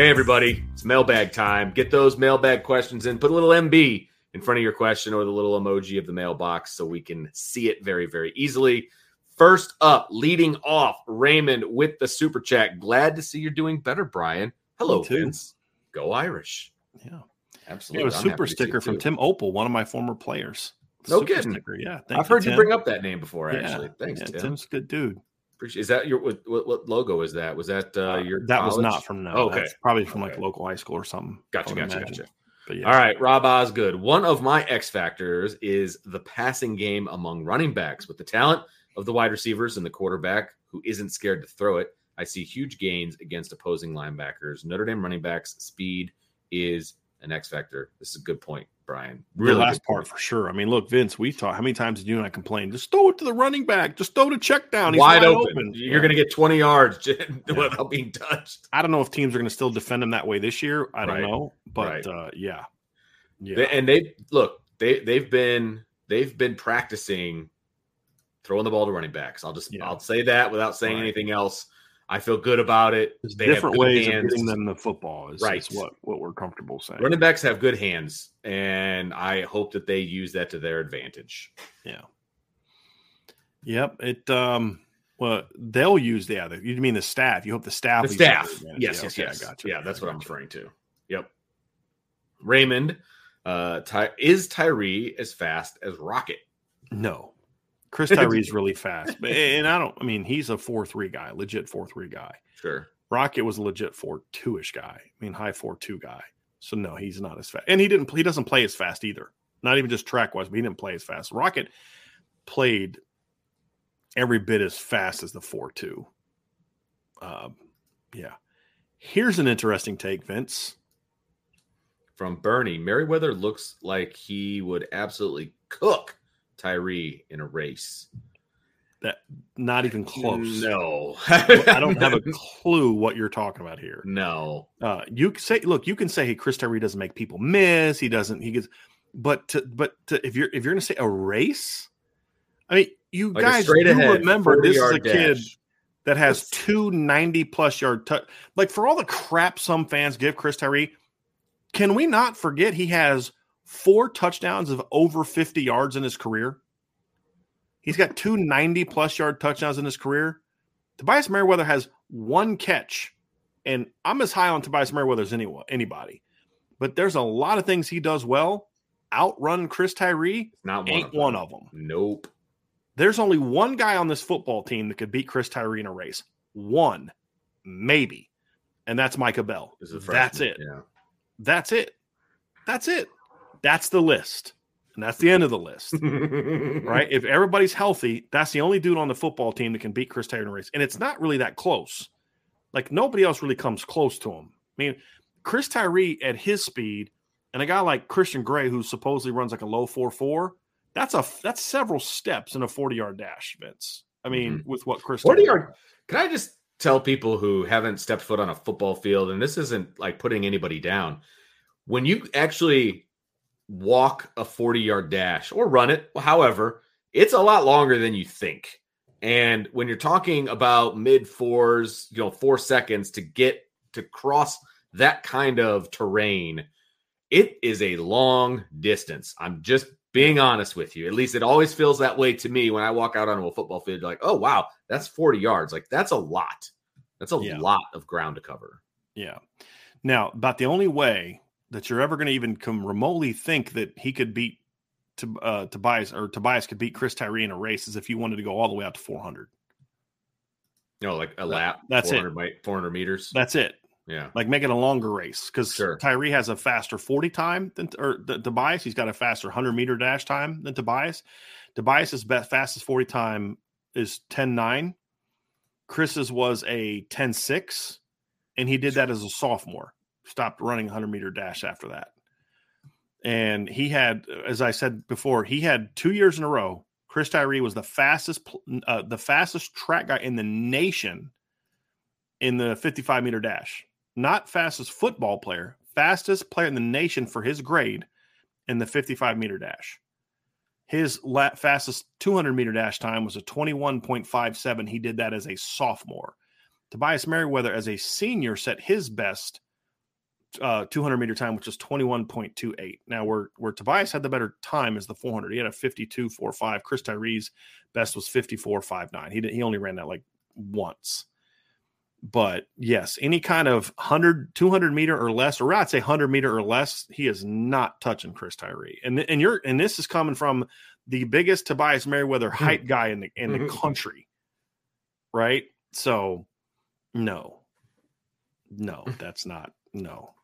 Okay, everybody, it's mailbag time. Get those mailbag questions in. Put a little MB in front of your question or the little emoji of the mailbox so we can see it very, very easily. First up, leading off, Raymond with the super chat. Glad to see you're doing better, Brian. Hello. Vince. Go Irish. Yeah. Absolutely. Yeah, a super happy to see sticker from. Tim Opal, one of my former players. No Super kidding. Sticker. Yeah. Thank I've heard you bring up that name before, Yeah, actually. Thanks, yeah, Tim. Tim's a good dude. Appreciate. Is that your what, what, logo is that? Was that uh, your? that was not from no. Okay. That's probably from like Okay. local high school or something. Gotcha, gotcha, imagine. gotcha. But yeah. All right, Rob Osgood. One of my X factors is the passing game among running backs. With the talent of the wide receivers and the quarterback who isn't scared to throw it, I see huge gains against opposing linebackers. Notre Dame running backs speed is an X factor. This is a good point, Brian. Really Really last part point. for sure. I mean, look, Vince, we talked. How many times did you and I complain? Just throw it to the running back. Just throw the check down. He's Wide, wide, open. You're Yeah. going to get 20 yards without being touched. I don't know if teams are going to still defend him that way this year. I don't Right. know, but Right. uh, yeah, yeah. They- and they look they they've been they've been practicing throwing the ball to running backs. I'll just Yeah. I'll say that without saying Right. anything else. I feel good about it. There's They have different good ways hands. of getting them the football. Is, Right. is what what we're comfortable saying. Running backs have good hands, and I hope that they use that to their advantage. Yeah. Yep. It um well they'll use the other you mean the staff. You hope the staff The staff, yes, Yeah, yes, okay, yes, I got you. yeah, that's what I'm referring to. Yep. Raymond, uh, Ty- is Tyree as fast as Rocket? No. Chris Tyree's really fast. But- And I don't I mean he's a four three guy, legit four three guy. Sure. Rocket was a legit four two ish guy. I mean high four two guy. So no, he's not as fast. And he didn't he doesn't play as fast either. Not even just track wise, but he didn't play as fast. Rocket played every bit as fast as the four two. Um, yeah. Here's an interesting take, Vince. From Bernie, Merriweather looks like he would absolutely cook Tyree in a race. That not even close. No, I don't have a clue what you're talking about here. no. Uh, you can say, look, you can say, hey, Chris Tyree doesn't make people miss. He doesn't. He gets, but to, but to, if you're if you're to say a race, I mean, you Like guys do ahead remember this is a 40-yard kid that has Yes. two 90 plus yard touch. Like for all the crap some fans give Chris Tyree, can we not forget he has four touchdowns of over 50 yards in his career? He's got two 90 plus yard touchdowns in his career. Tobias Merriweather has one catch, and I'm as high on Tobias Merriweather as anyone, anybody. But there's a lot of things he does well. Outrun Chris Tyree Not one ain't of them. one of them. Nope. There's only one guy on this football team that could beat Chris Tyree in a race. One, maybe. And that's Micah Bell. This is a That's it. Yeah. That's it. That's it. That's the list. And that's the end of the list. right? If everybody's healthy, that's the only dude on the football team that can beat Chris Tyree in a race. And it's not really that close. Like nobody else really comes close to him. I mean, Chris Tyree at his speed and a guy like Christian Gray, who supposedly runs like a low 4 4, that's a that's several steps in a 40 yard dash, Vince. I mean, mm-hmm. with what Chris 40-yard Can I just tell people who haven't stepped foot on a football field, and this isn't like putting anybody down, when you actually walk a 40 yard dash or run it, however, it's a lot longer than you think. And when you're talking about mid fours, you know, four seconds to get to cross that kind of terrain, it is a long distance. I'm just being honest with you. At least it always feels that way to me when I walk out onto a football field. Like, oh wow, that's 40 yards. Like that's a lot. That's a yeah. lot of ground to cover. Yeah. Now, about the only way that you're ever going to even come remotely think that he could beat to uh, Tobias or Tobias could beat Chris Tyree in a race is if you wanted to go all the way out to 400. You know, like a lap. That's 400 it. 400 meters. That's it. Yeah. Like make it a longer race because sure. Tyree has a faster 40 time than or the, Tobias. He's got a faster 100 meter dash time than Tobias. Tobias's best fastest 40 time is 10 9. Chris's was a 10 6, and he did that as a sophomore. Stopped running 100 meter dash after that. And he had, as I said before, he had two years in a row. Chris Tyree was the fastest, uh, the fastest track guy in the nation in the 55 meter dash not fastest football player, fastest player in the nation for his grade in the 55 meter dash. His la- fastest 200 meter dash time was a 21.57. He did that as a sophomore. Tobias Merriweather, as a senior, set his best uh, 200 meter time, which was 21.28. Now, where, where Tobias had the better time is the 400. He had a 52.45. Chris Tyree's best was 54.59. He, did, he only ran that like once but yes, any kind of 100, 200 meter or less, or I'd say 100 meter or less, he is not touching Chris Tyree. And and you're and this is coming from the biggest Tobias Merriweather hype guy in the in the mm-hmm. country, right? So, no, no, that's not no.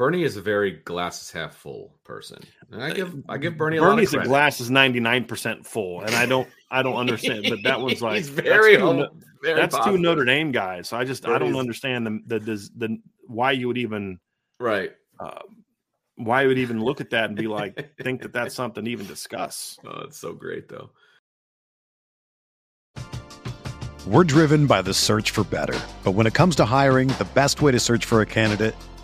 Bernie is a very glasses half full person. And I give I give Bernie a Bernie's lot of glass is ninety nine percent full, and I don't I don't understand. But that was like he's very that's, two, very that's two Notre Dame guys. So I just I don't understand the, the the the why you would even right uh, why you would even look at that and be like think that that's something to even discuss. Oh, it's so great though. We're driven by the search for better, but when it comes to hiring, the best way to search for a candidate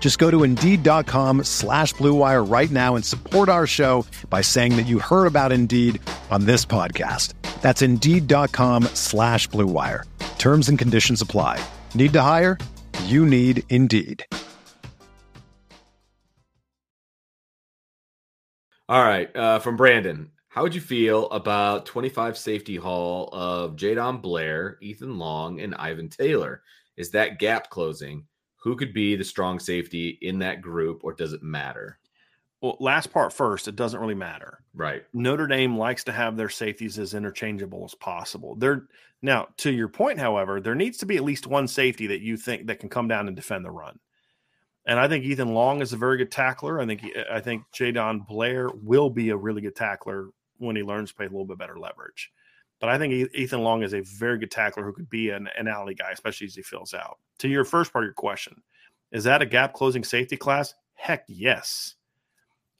Just go to Indeed.com slash BlueWire right now and support our show by saying that you heard about Indeed on this podcast. That's Indeed.com slash BlueWire. Terms and conditions apply. Need to hire? You need Indeed. All right. Uh, from Brandon, how would you feel about 25 safety haul of Jadon Blair, Ethan Long, and Ivan Taylor? Is that gap closing? Who could be the strong safety in that group, or does it matter? Well, last part first, it doesn't really matter. Right. Notre Dame likes to have their safeties as interchangeable as possible. They're now to your point, however, there needs to be at least one safety that you think that can come down and defend the run. And I think Ethan Long is a very good tackler. I think I think Jadon Blair will be a really good tackler when he learns to play a little bit better leverage. But I think Ethan Long is a very good tackler who could be an, an alley guy, especially as he fills out. To your first part of your question, is that a gap closing safety class? Heck yes.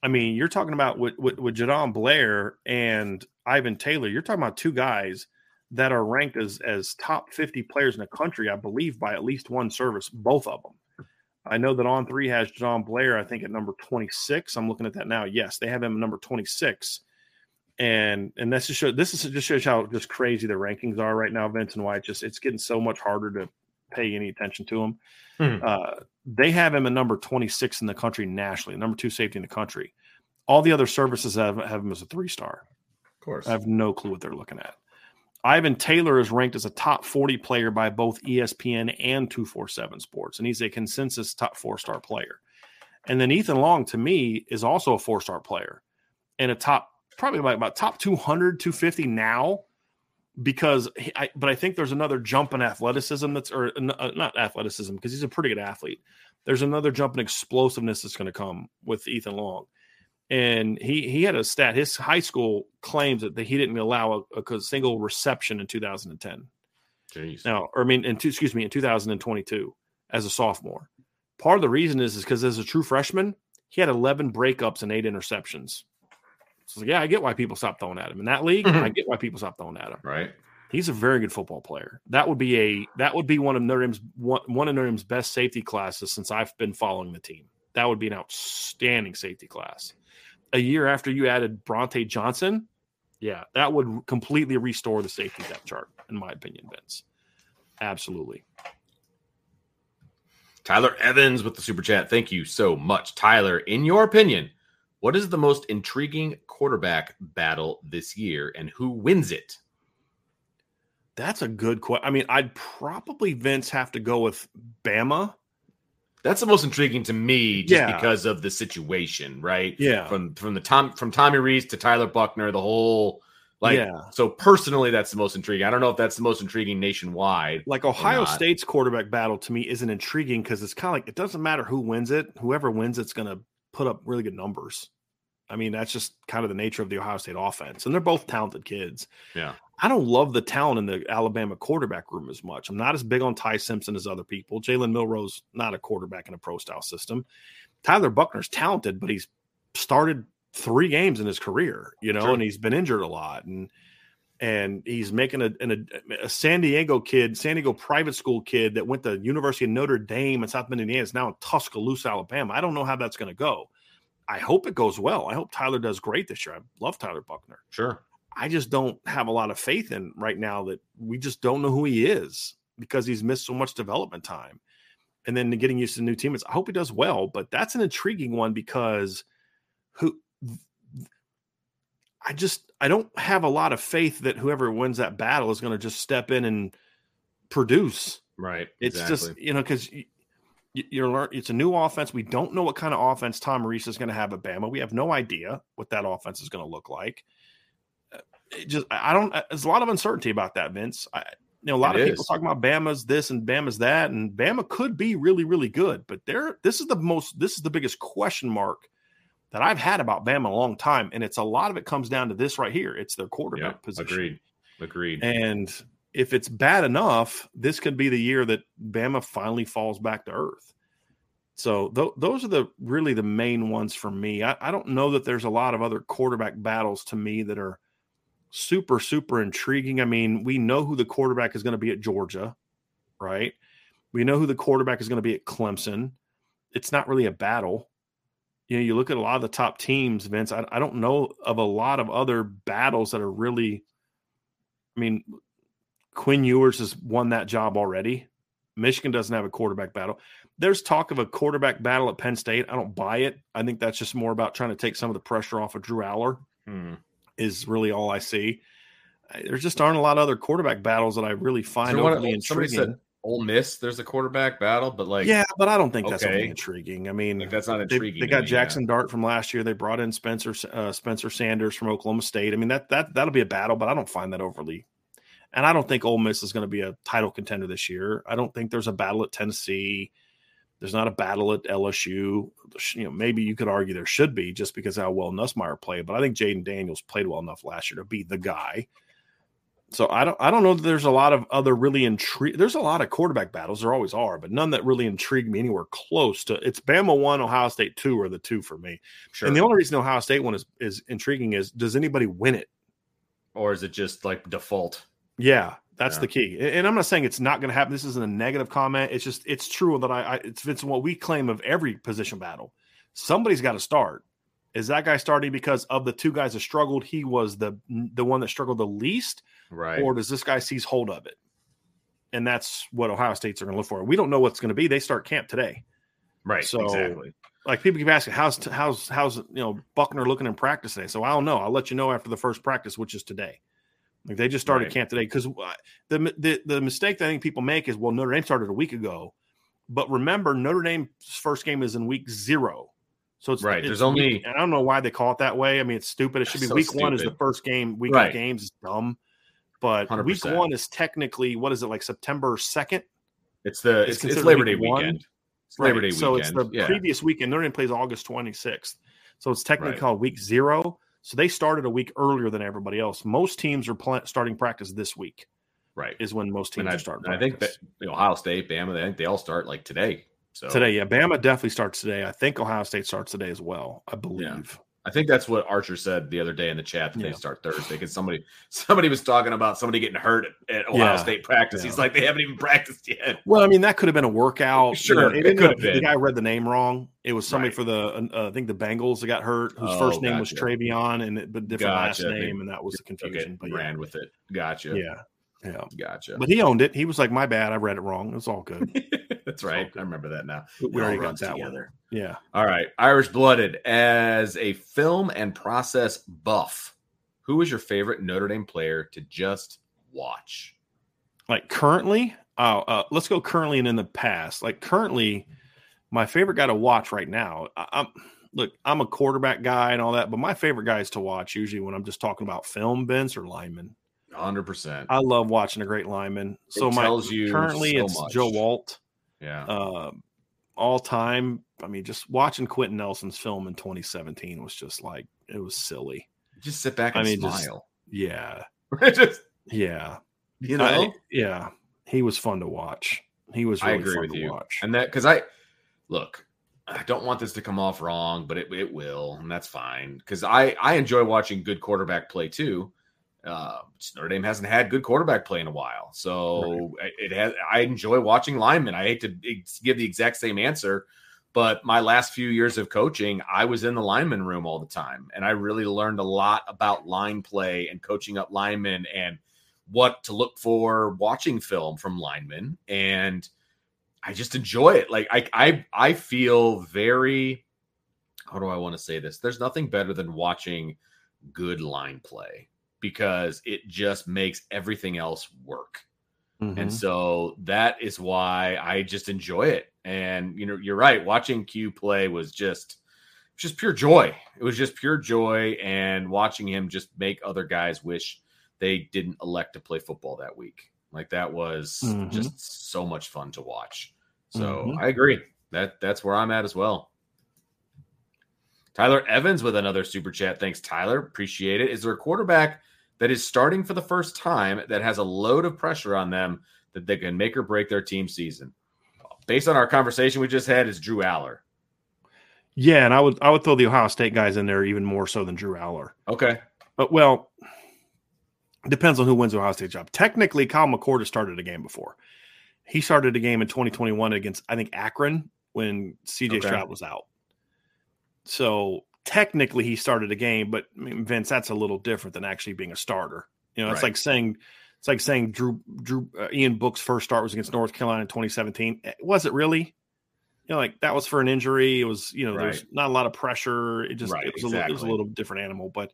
I mean, you're talking about with, with, with Jadon Blair and Ivan Taylor, you're talking about two guys that are ranked as, as top 50 players in the country, I believe, by at least one service, both of them. I know that On Three has Jadon Blair, I think, at number 26. I'm looking at that now. Yes, they have him at number 26. And and that's just show, this is just shows how just crazy the rankings are right now, Vince and White. Just it's getting so much harder to pay any attention to him. Hmm. Uh, they have him at number 26 in the country nationally, number two safety in the country. All the other services have, have him as a three star. Of course. I have no clue what they're looking at. Ivan Taylor is ranked as a top 40 player by both ESPN and 247 Sports, and he's a consensus top four star player. And then Ethan Long, to me, is also a four star player and a top, probably about, about top 200, 250 now. Because, he, I, but I think there's another jump in athleticism that's, or uh, not athleticism, because he's a pretty good athlete. There's another jump in explosiveness that's going to come with Ethan Long and he he had a stat. His high school claims that he didn't allow a, a single reception in 2010. Jeez. Now, or I mean, in two, excuse me, in 2022 as a sophomore. Part of the reason is is because as a true freshman, he had 11 breakups and eight interceptions. So yeah, I get why people stop throwing at him in that league. Mm-hmm. I get why people stop throwing at him. Right. He's a very good football player. That would be a that would be one of Notre Dame's one, one of Notre Dame's best safety classes since I've been following the team. That would be an outstanding safety class a year after you added Bronte Johnson, yeah, that would completely restore the safety depth chart, in my opinion, Vince. Absolutely. Tyler Evans with the super chat. Thank you so much. Tyler, in your opinion, what is the most intriguing quarterback battle this year and who wins it? That's a good question. I mean, I'd probably Vince have to go with Bama that's the most intriguing to me, just yeah. because of the situation, right? Yeah. From from the Tom from Tommy Rees to Tyler Buchner, the whole like. Yeah. So personally, that's the most intriguing. I don't know if that's the most intriguing nationwide. Like Ohio State's quarterback battle to me isn't intriguing because it's kind of like it doesn't matter who wins it. Whoever wins it's going to put up really good numbers. I mean, that's just kind of the nature of the Ohio State offense, and they're both talented kids. Yeah. I don't love the talent in the Alabama quarterback room as much. I'm not as big on Ty Simpson as other people. Jalen Milroe's not a quarterback in a pro style system. Tyler Buchner's talented, but he's started three games in his career, you know, sure. and he's been injured a lot. And and he's making a, a, a, San Diego kid, San Diego private school kid that went to University of Notre Dame in South Bend, Indiana, is now in Tuscaloosa, Alabama. I don't know how that's going to go. I hope it goes well. I hope Tyler does great this year. I love Tyler Buchner. Sure. I just don't have a lot of faith in right now that we just don't know who he is because he's missed so much development time. And then getting used to new teammates. I hope he does well, but that's an intriguing one because who I just I don't have a lot of faith that whoever wins that battle is going to just step in and produce. Right. It's exactly. just you know because you, you're learn. It's a new offense. We don't know what kind of offense Tom Rees is going to have at Bama. We have no idea what that offense is going to look like It just I don't. Uh, there's a lot of uncertainty about that, Vince. I, you know, a lot it of people talking about Bama's this and Bama's that, and Bama could be really, really good, but there, this is the most, this is the biggest question mark that I've had about Bama a long time, and it's a lot of it comes down to this right here. It's their quarterback yep, position. Agreed. Agreed. And if it's bad enough, this could be the year that Bama finally falls back to earth. So th- those are the really the main ones for me. I, I don't know that there's a lot of other quarterback battles to me that are super, super intriguing. I mean, we know who the quarterback is going to be at Georgia, right? We know who the quarterback is going to be at Clemson. It's not really a battle. You know, you look at a lot of the top teams, Vince. I, I don't know of a lot of other battles that are really. I mean, Quinn Ewers has won that job already. Michigan doesn't have a quarterback battle. There's talk of a quarterback battle at Penn State. I don't buy it. I think that's just more about trying to take some of the pressure off of Drew Allar. Hmm is really all I see. There just aren't a lot of other quarterback battles that I really find so overly intriguing. Said Ole Miss, there's a quarterback battle, but like, yeah, but I don't think okay. that's intriguing. I mean, like that's not intriguing. They, they got Jackson Dart from last year. They brought in Spencer uh, Spencer Sanders from Oklahoma State. I mean, that that that'll be a battle, but I don't find that overly. And I don't think Ole Miss is going to be a title contender this year. I don't think there's a battle at Tennessee. There's not a battle at LSU. You know, maybe you could argue there should be just because how well Nussmeier played, but I think Jayden Daniels played well enough last year to be the guy. So I don't I don't know that there's a lot of other really intrigue. There's a lot of quarterback battles. There always are, but none that really intrigue me anywhere close to. It's Bama one, Ohio State two, are the two for me. Sure. And the only reason Ohio State one is is intriguing is does anybody win it, or is it just like default? Yeah, that's yeah. the key. And I'm not saying it's not going to happen. This isn't a negative comment. It's just it's true that I, I it's it's what we claim of every position battle. Somebody's got to start. Is that guy starting because of the two guys that struggled? He was the the one that struggled the least, right? Or does this guy seize hold of it? And that's what Ohio State's are going to look for. We don't know what's going to be. They start camp today, right? So, exactly. Like people keep asking, how's how's how's you know Buchner looking in practice today? So I don't know. I'll let you know after the first practice, which is today. Like they just started Right. camp today because uh, the, the the mistake that I think people make is well Notre Dame started a week ago, but remember Notre Dame's first game is in week zero, so it's Right, it's there's only- week- I don't know why they call it that way. I mean it's stupid. It should be So week one is the first game. Week Right. of games is dumb, but week 100%. one is technically what is it like September second? It's the It's it's, it's considered Labor Day week one? weekend. It's Labor Day So weekend. it's the yeah. previous weekend. Notre Dame plays August 26th. So it's technically Right. called week zero. So they started a week earlier than everybody else. Most teams are pla- starting practice this week, right. is when most teams I, are starting I think that you know, Ohio State, Bama, they, I think they all start like today. So today, yeah. Bama definitely starts today. I think Ohio State starts today as well, I believe. I think that's what Archer said the other day in the chat that Yeah. they start Thursday because somebody somebody was talking about somebody getting hurt at, at Ohio Yeah. State practice. He's like they haven't even practiced yet. Well, I mean, that could have been a workout. Sure, You know, it could have been. The guy read the name wrong. It was somebody Right. for the, uh, I think the Bengals that got hurt, whose Oh, first name was gotcha. Travion, and it, but different last Gotcha. They name, and that was the confusion. it, But yeah, ran with it. Gotcha. yeah, yeah. Gotcha. But he owned it. He was like, "My bad, I read it wrong. It's all good." that's right. I remember that now. We It all already got that one. together. Yeah. All right. Irish Blooded, as a film and process buff, who is your favorite Notre Dame player to just watch? Like currently, uh, uh, let's go currently and in the past. Like currently, my favorite guy to watch right now. I, I'm look, I'm a quarterback guy and all that, but my favorite guys to watch usually when I'm just talking about film, Vince or lineman. 100%. I love watching a great lineman. So my tells you currently so it's much. Joe Alt. Yeah. Uh, all time. I mean, just watching Quenton Nelson's film in 2017 was just like it was silly. just sit back I and mean, just- smile. Yeah, just, yeah, you know, I- yeah. He was fun to watch. He was. I Really agree fun with to you. Watch. And that because I look, I don't want this to come off wrong, but it, it will, and that's fine. Because I I enjoy watching good quarterback play too. Uh, Notre Dame hasn't had good quarterback play in a while, so it has. I enjoy watching linemen. I hate to give the exact same answer, but my last few years of coaching, I was in the lineman room all the time, and I really learned a lot about line play and coaching up linemen and what to look for watching film from linemen and I just enjoy it. Like I I I feel very how do I want to say this? There's nothing better than watching good line play because it just makes everything else work. And Mhm. so that is why I just enjoy it. And you know, you're right. Watching Q play was just just pure joy. It was just pure joy and watching him just make other guys wish they didn't elect to play football that week. Like that was Mhm. just so much fun to watch. So Mhm. I agree. That that's where I'm at as well. Tyler Evans with another super chat. Thanks, Tyler. Appreciate it. Is there a quarterback that is starting for the first time that has a load of pressure on them that they can make or break their team season? Based on our conversation we just had, is Drew Allar. yeah, and I would I would throw the Ohio State guys in there even more so than Drew Allar. Okay. But well, depends on who wins the Ohio State job. Technically, Kyle McCord has started a game before. He started a game in 2021 against I think Akron when CJ Okay. Stroud was out. So technically, he started a game, but I mean, Vince, that's a little different than actually being a starter. You know, it's Right. like saying it's like saying Drew Drew uh, Ian Book's first start was against North Carolina in 2017. Eh, Was it really? You know, like that was for an injury. It was you know there's not a lot of pressure. It just Right, it was a little, it was a little different animal, but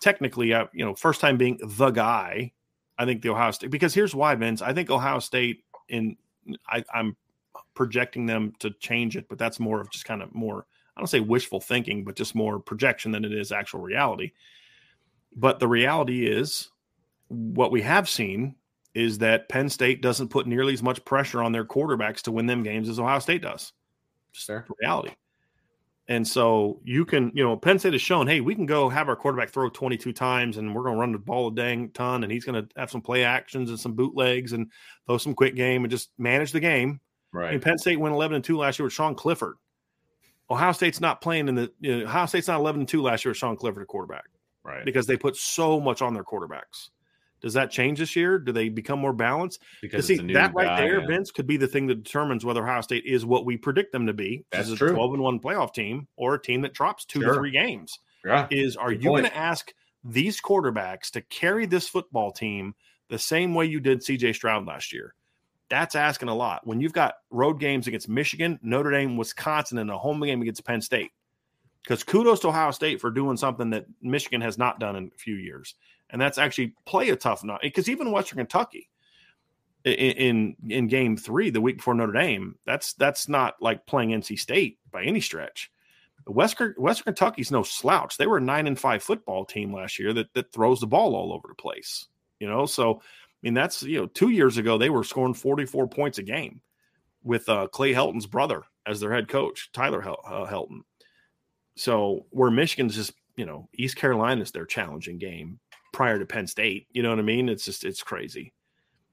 technically, uh, you know, first time being the guy, I think the Ohio State because here's why, Vince. I think Ohio State in I, I'm projecting them to change it, but that's more of just kind of more I don't say wishful thinking, but just more projection than it is actual reality. But the reality is what we have seen is that Penn State doesn't put nearly as much pressure on their quarterbacks to win them games as Ohio State does. Just the reality. And so you can, you know, Penn State has shown, hey, we can go have our quarterback throw 22 times and we're going to run the ball a dang ton and he's going to have some play actions and some bootlegs and throw some quick game and just manage the game. Right. Penn State went 11 and 2 last year with Sean Clifford. Ohio State's not playing in the, you know, Ohio State's not 11 and 2 last year with Sean Clifford at quarterback Right. because they put so much on their quarterbacks. Does that change this year? Do they become more balanced? Because see, it's a new that right guy, there, yeah. Vince, could be the thing that determines whether Ohio State is what we predict them to be. That's is a true. 12 and 1 playoff team or a team that drops two Sure. to three games. Yeah. Is are Good you going to ask these quarterbacks to carry this football team the same way you did CJ Stroud last year? That's asking a lot. When you've got road games against Michigan, Notre Dame, Wisconsin, and a home game against Penn State. Because kudos to Ohio State for doing something that Michigan has not done in a few years. and that's actually play a tough night. Because even Western Kentucky, in, in in Game Three, the week before Notre Dame, that's that's not like playing NC State by any stretch. Western Western Kentucky's no slouch. They were a nine and five football team last year that that throws the ball all over the place. You know, so mean that's you know two years ago they were scoring forty four points a game with uh, Clay Helton's brother as their head coach, Tyler Hel- uh, Helton. So where Michigan's just you know East Carolina's their challenging game prior to Penn State. You know what I mean? It's just it's crazy.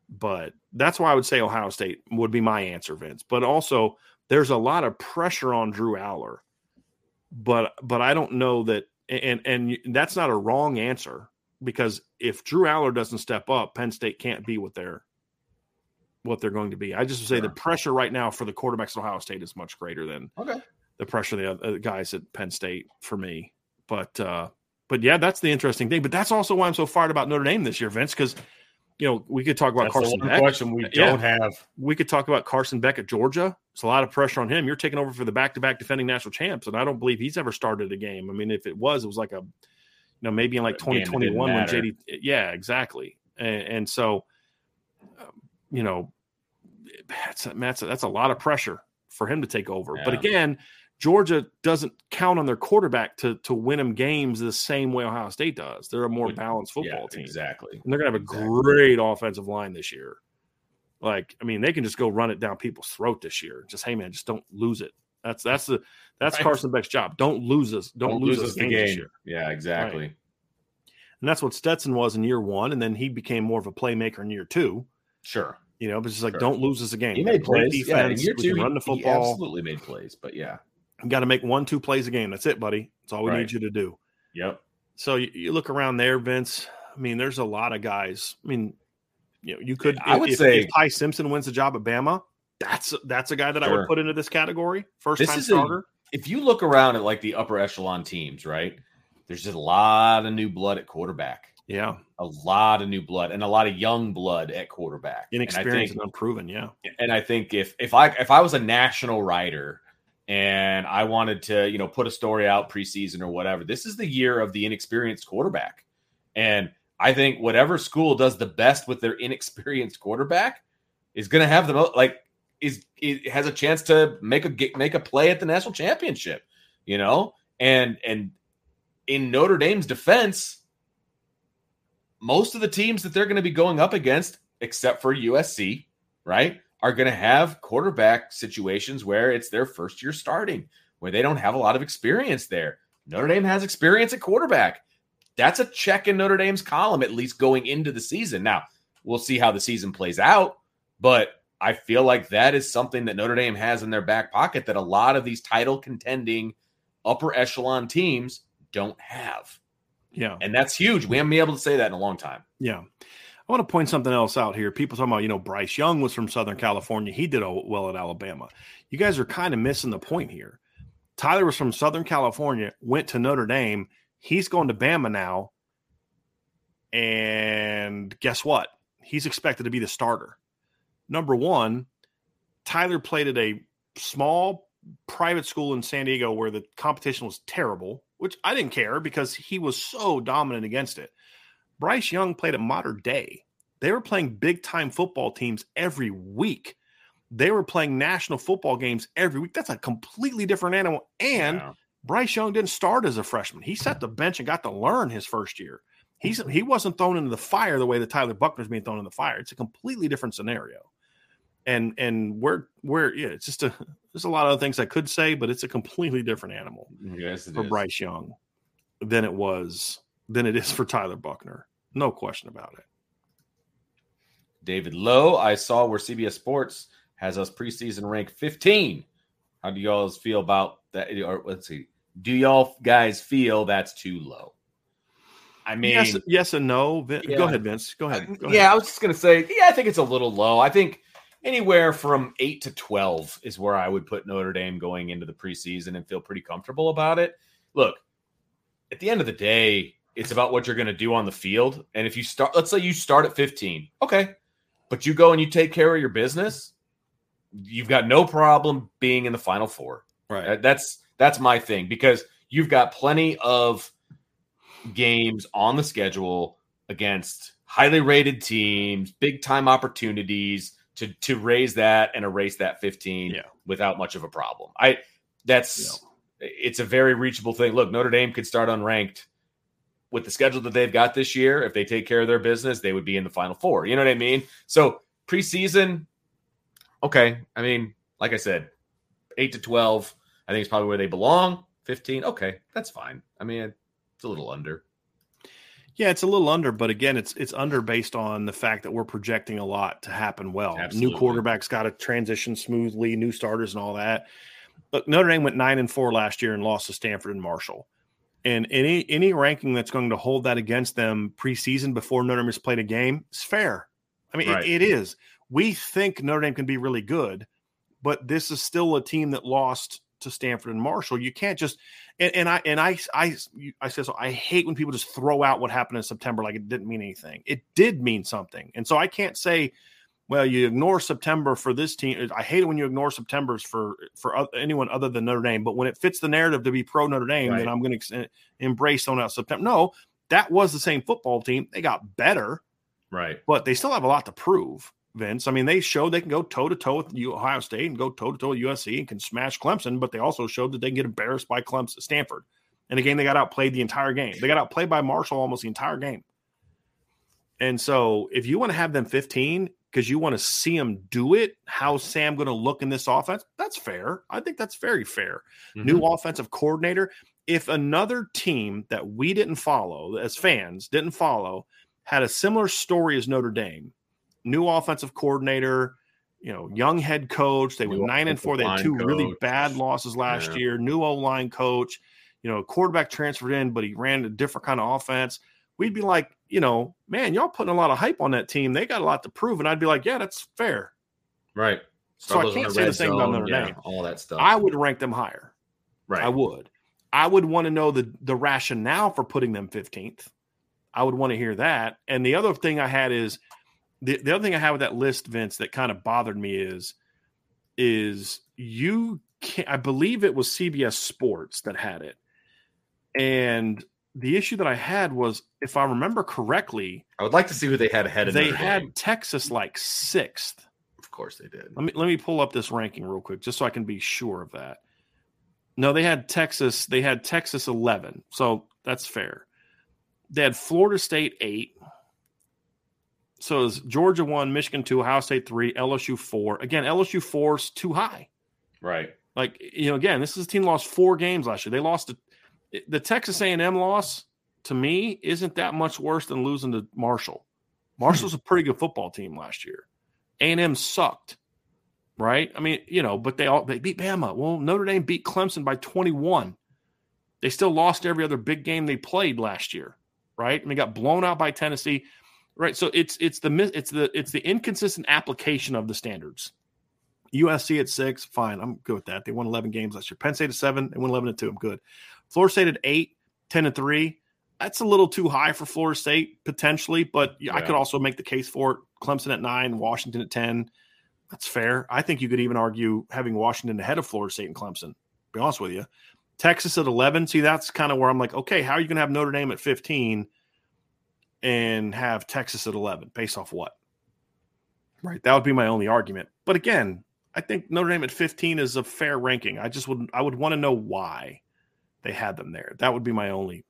But that's why I would say Ohio State would be my answer, Vince. But also there's a lot of pressure on Drew Allar. but but I don't know that and and that's not a wrong answer because if Drew Allar doesn't step up, Penn State can't be what they're what they're going to be. I just say the pressure right now for the quarterbacks at Ohio State is much greater than okay. the pressure of the other guys at Penn State for me. But uh but yeah, that's the interesting thing. But that's also why I'm so fired about Notre Dame this year, Vince, because you know, we could talk about That's Carson Beck. question we don't have. We could talk about Carson Beck at Georgia. It's a lot of pressure on him. You're taking over for the back-to-back defending national champs, and I don't believe he's ever started a game. I mean, if it was, it was like a, you know, maybe in like A game that 2021 when JD. Yeah, exactly. And, and so, um, you know, that's that's a, that's a lot of pressure for him to take over. But again, Georgia doesn't count on their quarterback to to win them games the same way Ohio State does. They're a more balanced football yeah, team exactly. and they're gonna have a Exactly. great offensive line this year. Like, I mean, they can just go run it down people's throat this year. Just hey, man, just don't lose it. That's that's the that's Right. Carson Beck's job. Don't lose us. Don't, lose, us the game. Yeah, exactly. And that's what Stetson was in year one, and then he became more of a playmaker in year two. Sure. You know, but it's just like Sure. don't lose us a game. He made Great plays. Yeah, in defense. year two, run the he- he football. absolutely made plays. But yeah. You got to make one, two plays a game. That's it, buddy. That's all we Right. need you to do. Yep. So you, you look around there, Vince. I mean, there's a lot of guys. I mean, you know, you could. I would if, say- if Ty Simpson wins the job at Bama, that's that's a guy that I would put into this category. First This time is a- starter. If you look around at like the upper echelon teams, right? There's just a lot of new blood at quarterback. yeah, A lot of new blood and a lot of young blood at quarterback. And inexperienced think- and, unproven. Yeah, and I think if if I if I was a national writer and I wanted to, you know, put a story out preseason or whatever, this is the year of the inexperienced quarterback. And I think whatever school does the best with their inexperienced quarterback is going to have the most like is it has a chance to make a make a play at the national championship, you know? And and in Notre Dame's defense, most of the teams that they're going to be going up against except for USC, right, are going to have quarterback situations where it's their first year starting, where they don't have a lot of experience there. Notre Dame has experience at quarterback. That's a check in Notre Dame's column, at least going into the season. Now, we'll see how the season plays out, but I feel like that is something that Notre Dame has in their back pocket that a lot of these title contending upper echelon teams don't have. yeah, And that's huge. We haven't been able to say that in a long time. yeah. I want to point something else out here. People talking about, you know, Bryce Young was from Southern California. He did well at Alabama. You guys are kind of missing the point here. Tyler was from Southern California, went to Notre Dame. He's going to Bama now. And guess what? He's expected to be the starter. Number one, Tyler played at a small private school in San Diego where the competition was terrible, which I didn't care because he was so dominant against it. Bryce Young played at Mater Dei. They were playing big time football teams every week. They were playing national football games every week. That's a completely different animal. And Yeah. Bryce Young didn't start as a freshman. He sat the bench and got to learn his first year. He's he wasn't thrown into the fire the way that Tyler Buchner's being thrown in the fire. It's a completely different scenario. And and we're we're yeah, it's just a there's a lot of things I could say, but it's a completely different animal Yes, for is. Bryce Young than it was than it is for Tyler Buchner. No question about it. David Lowe, I saw where CBS Sports has us preseason rank 15. How do y'all feel about that? Or let's see. Do y'all guys feel that's too low? I mean, yes, yes and no. Vin- Yeah. Go ahead, Vince. Go ahead. Go yeah, ahead. I was just gonna say, yeah, I think it's a little low. I think anywhere from eight to twelve is where I would put Notre Dame going into the preseason and feel pretty comfortable about it. Look, at the end of the day, it's about what you're gonna do on the field. And if you start, let's say you start at 15, okay, but you go and you take care of your business, you've got no problem being in the final four. Right. That's that's my thing because you've got plenty of games on the schedule against highly rated teams, big time opportunities to to raise that and erase that 15 Yeah. without much of a problem. I that's it's a very reachable thing. Look, Notre Dame could start unranked with the schedule that they've got this year. If they take care of their business, they would be in the final four. You know what I mean? So preseason, okay. I mean, like I said, eight to twelve, I think it's probably where they belong. Fifteen, okay, that's fine. I mean, it's a little under. Yeah, it's a little under, but again, it's it's under based on the fact that we're projecting a lot to happen well. Absolutely. New quarterbacks got to transition smoothly, new starters and all that. Look, Notre Dame went nine and four last year and lost to Stanford and Marshall. And any any ranking that's going to hold that against them preseason before Notre Dame has played a game is fair. I mean, Right. it, it is. We think Notre Dame can be really good, but this is still a team that lost to Stanford and Marshall. You can't just and, and I and I I I said so. I hate when people just throw out what happened in September like it didn't mean anything. It did mean something, and so I can't say, well, you ignore September for this team. I hate it when you ignore September's for for anyone other than Notre Dame. But when it fits the narrative to be pro Notre Dame, Right. then I'm going to eh, embrace throwing out September. No, that was the same football team. They got better Right. but they still have a lot to prove. Vince, I mean, they showed they can go toe to toe with Ohio State and go toe to toe with USC and can smash Clemson, but they also showed that they can get embarrassed by Clemson, Stanford. And again, they got outplayed the entire game. They got outplayed by Marshall almost the entire game. And so, if you want to have them 15 because you want to see them do it, how's Sam going to look in this offense? That's fair. I think that's very fair new Mhm. offensive coordinator. If another team that we didn't follow as fans didn't follow had a similar story as Notre Dame, new offensive coordinator, you know, young head coach, they were New nine and four. They had two line really bad losses last Yeah. year. New O line coach, you know, quarterback transferred in, but he ran a different kind of offense. We'd be like, you know, man, y'all putting a lot of hype on that team. They got a lot to prove, and I'd be like, yeah, that's fair. Right. So I can't the say the same about Notre yeah, Dame. All that stuff. I would rank them higher. right. I would. I would want to know the the rationale for putting them 15th. I would want to hear that. And the other thing I had is the, the other thing I had with that list, Vince, that kind of bothered me is is you can I believe it was CBS Sports that had it. And the issue that I had was, if I remember correctly, I would like to see who they had ahead of them. they had. Texas like sixth. Of course they did. Let me let me pull up this ranking real quick just so I can be sure of that. No, they had Texas. They had Texas eleven, so that's fair. They had Florida State eight. So it was Georgia one, Michigan two, Ohio State three, LSU four. Again, LSU four is too high. Right. Like you know, again, this is a team lost four games last year. They lost to, the Texas A and M loss. To me, isn't that much worse than losing to Marshall. Marshall's a pretty good football team last year. A and M sucked, right? I mean, you know, but they all they beat Bama. Well, Notre Dame beat Clemson by twenty one. They still lost every other big game they played last year, right? And they got blown out by Tennessee, right? So it's it's the it's the it's the inconsistent application of the standards. USC at six, fine. I'm good with that. They won 11 games last year. Penn State at seven, they won 11 and two. I'm good. Florida State at eight, 10 and three. That's a little too high for Florida State potentially, but I could also make the case for it. Clemson at nine, Washington at 10. That's fair. I think you could even argue having Washington ahead of Florida State and Clemson. To be honest with you. Texas at 11. See, that's kind of where I'm like, okay, how are you going to have Notre Dame at 15 and have Texas at 11 based off what? Right. That would be my only argument. But again, I think Notre Dame at 15 is a fair ranking. I just would I would want to know why they had them there. That would be my only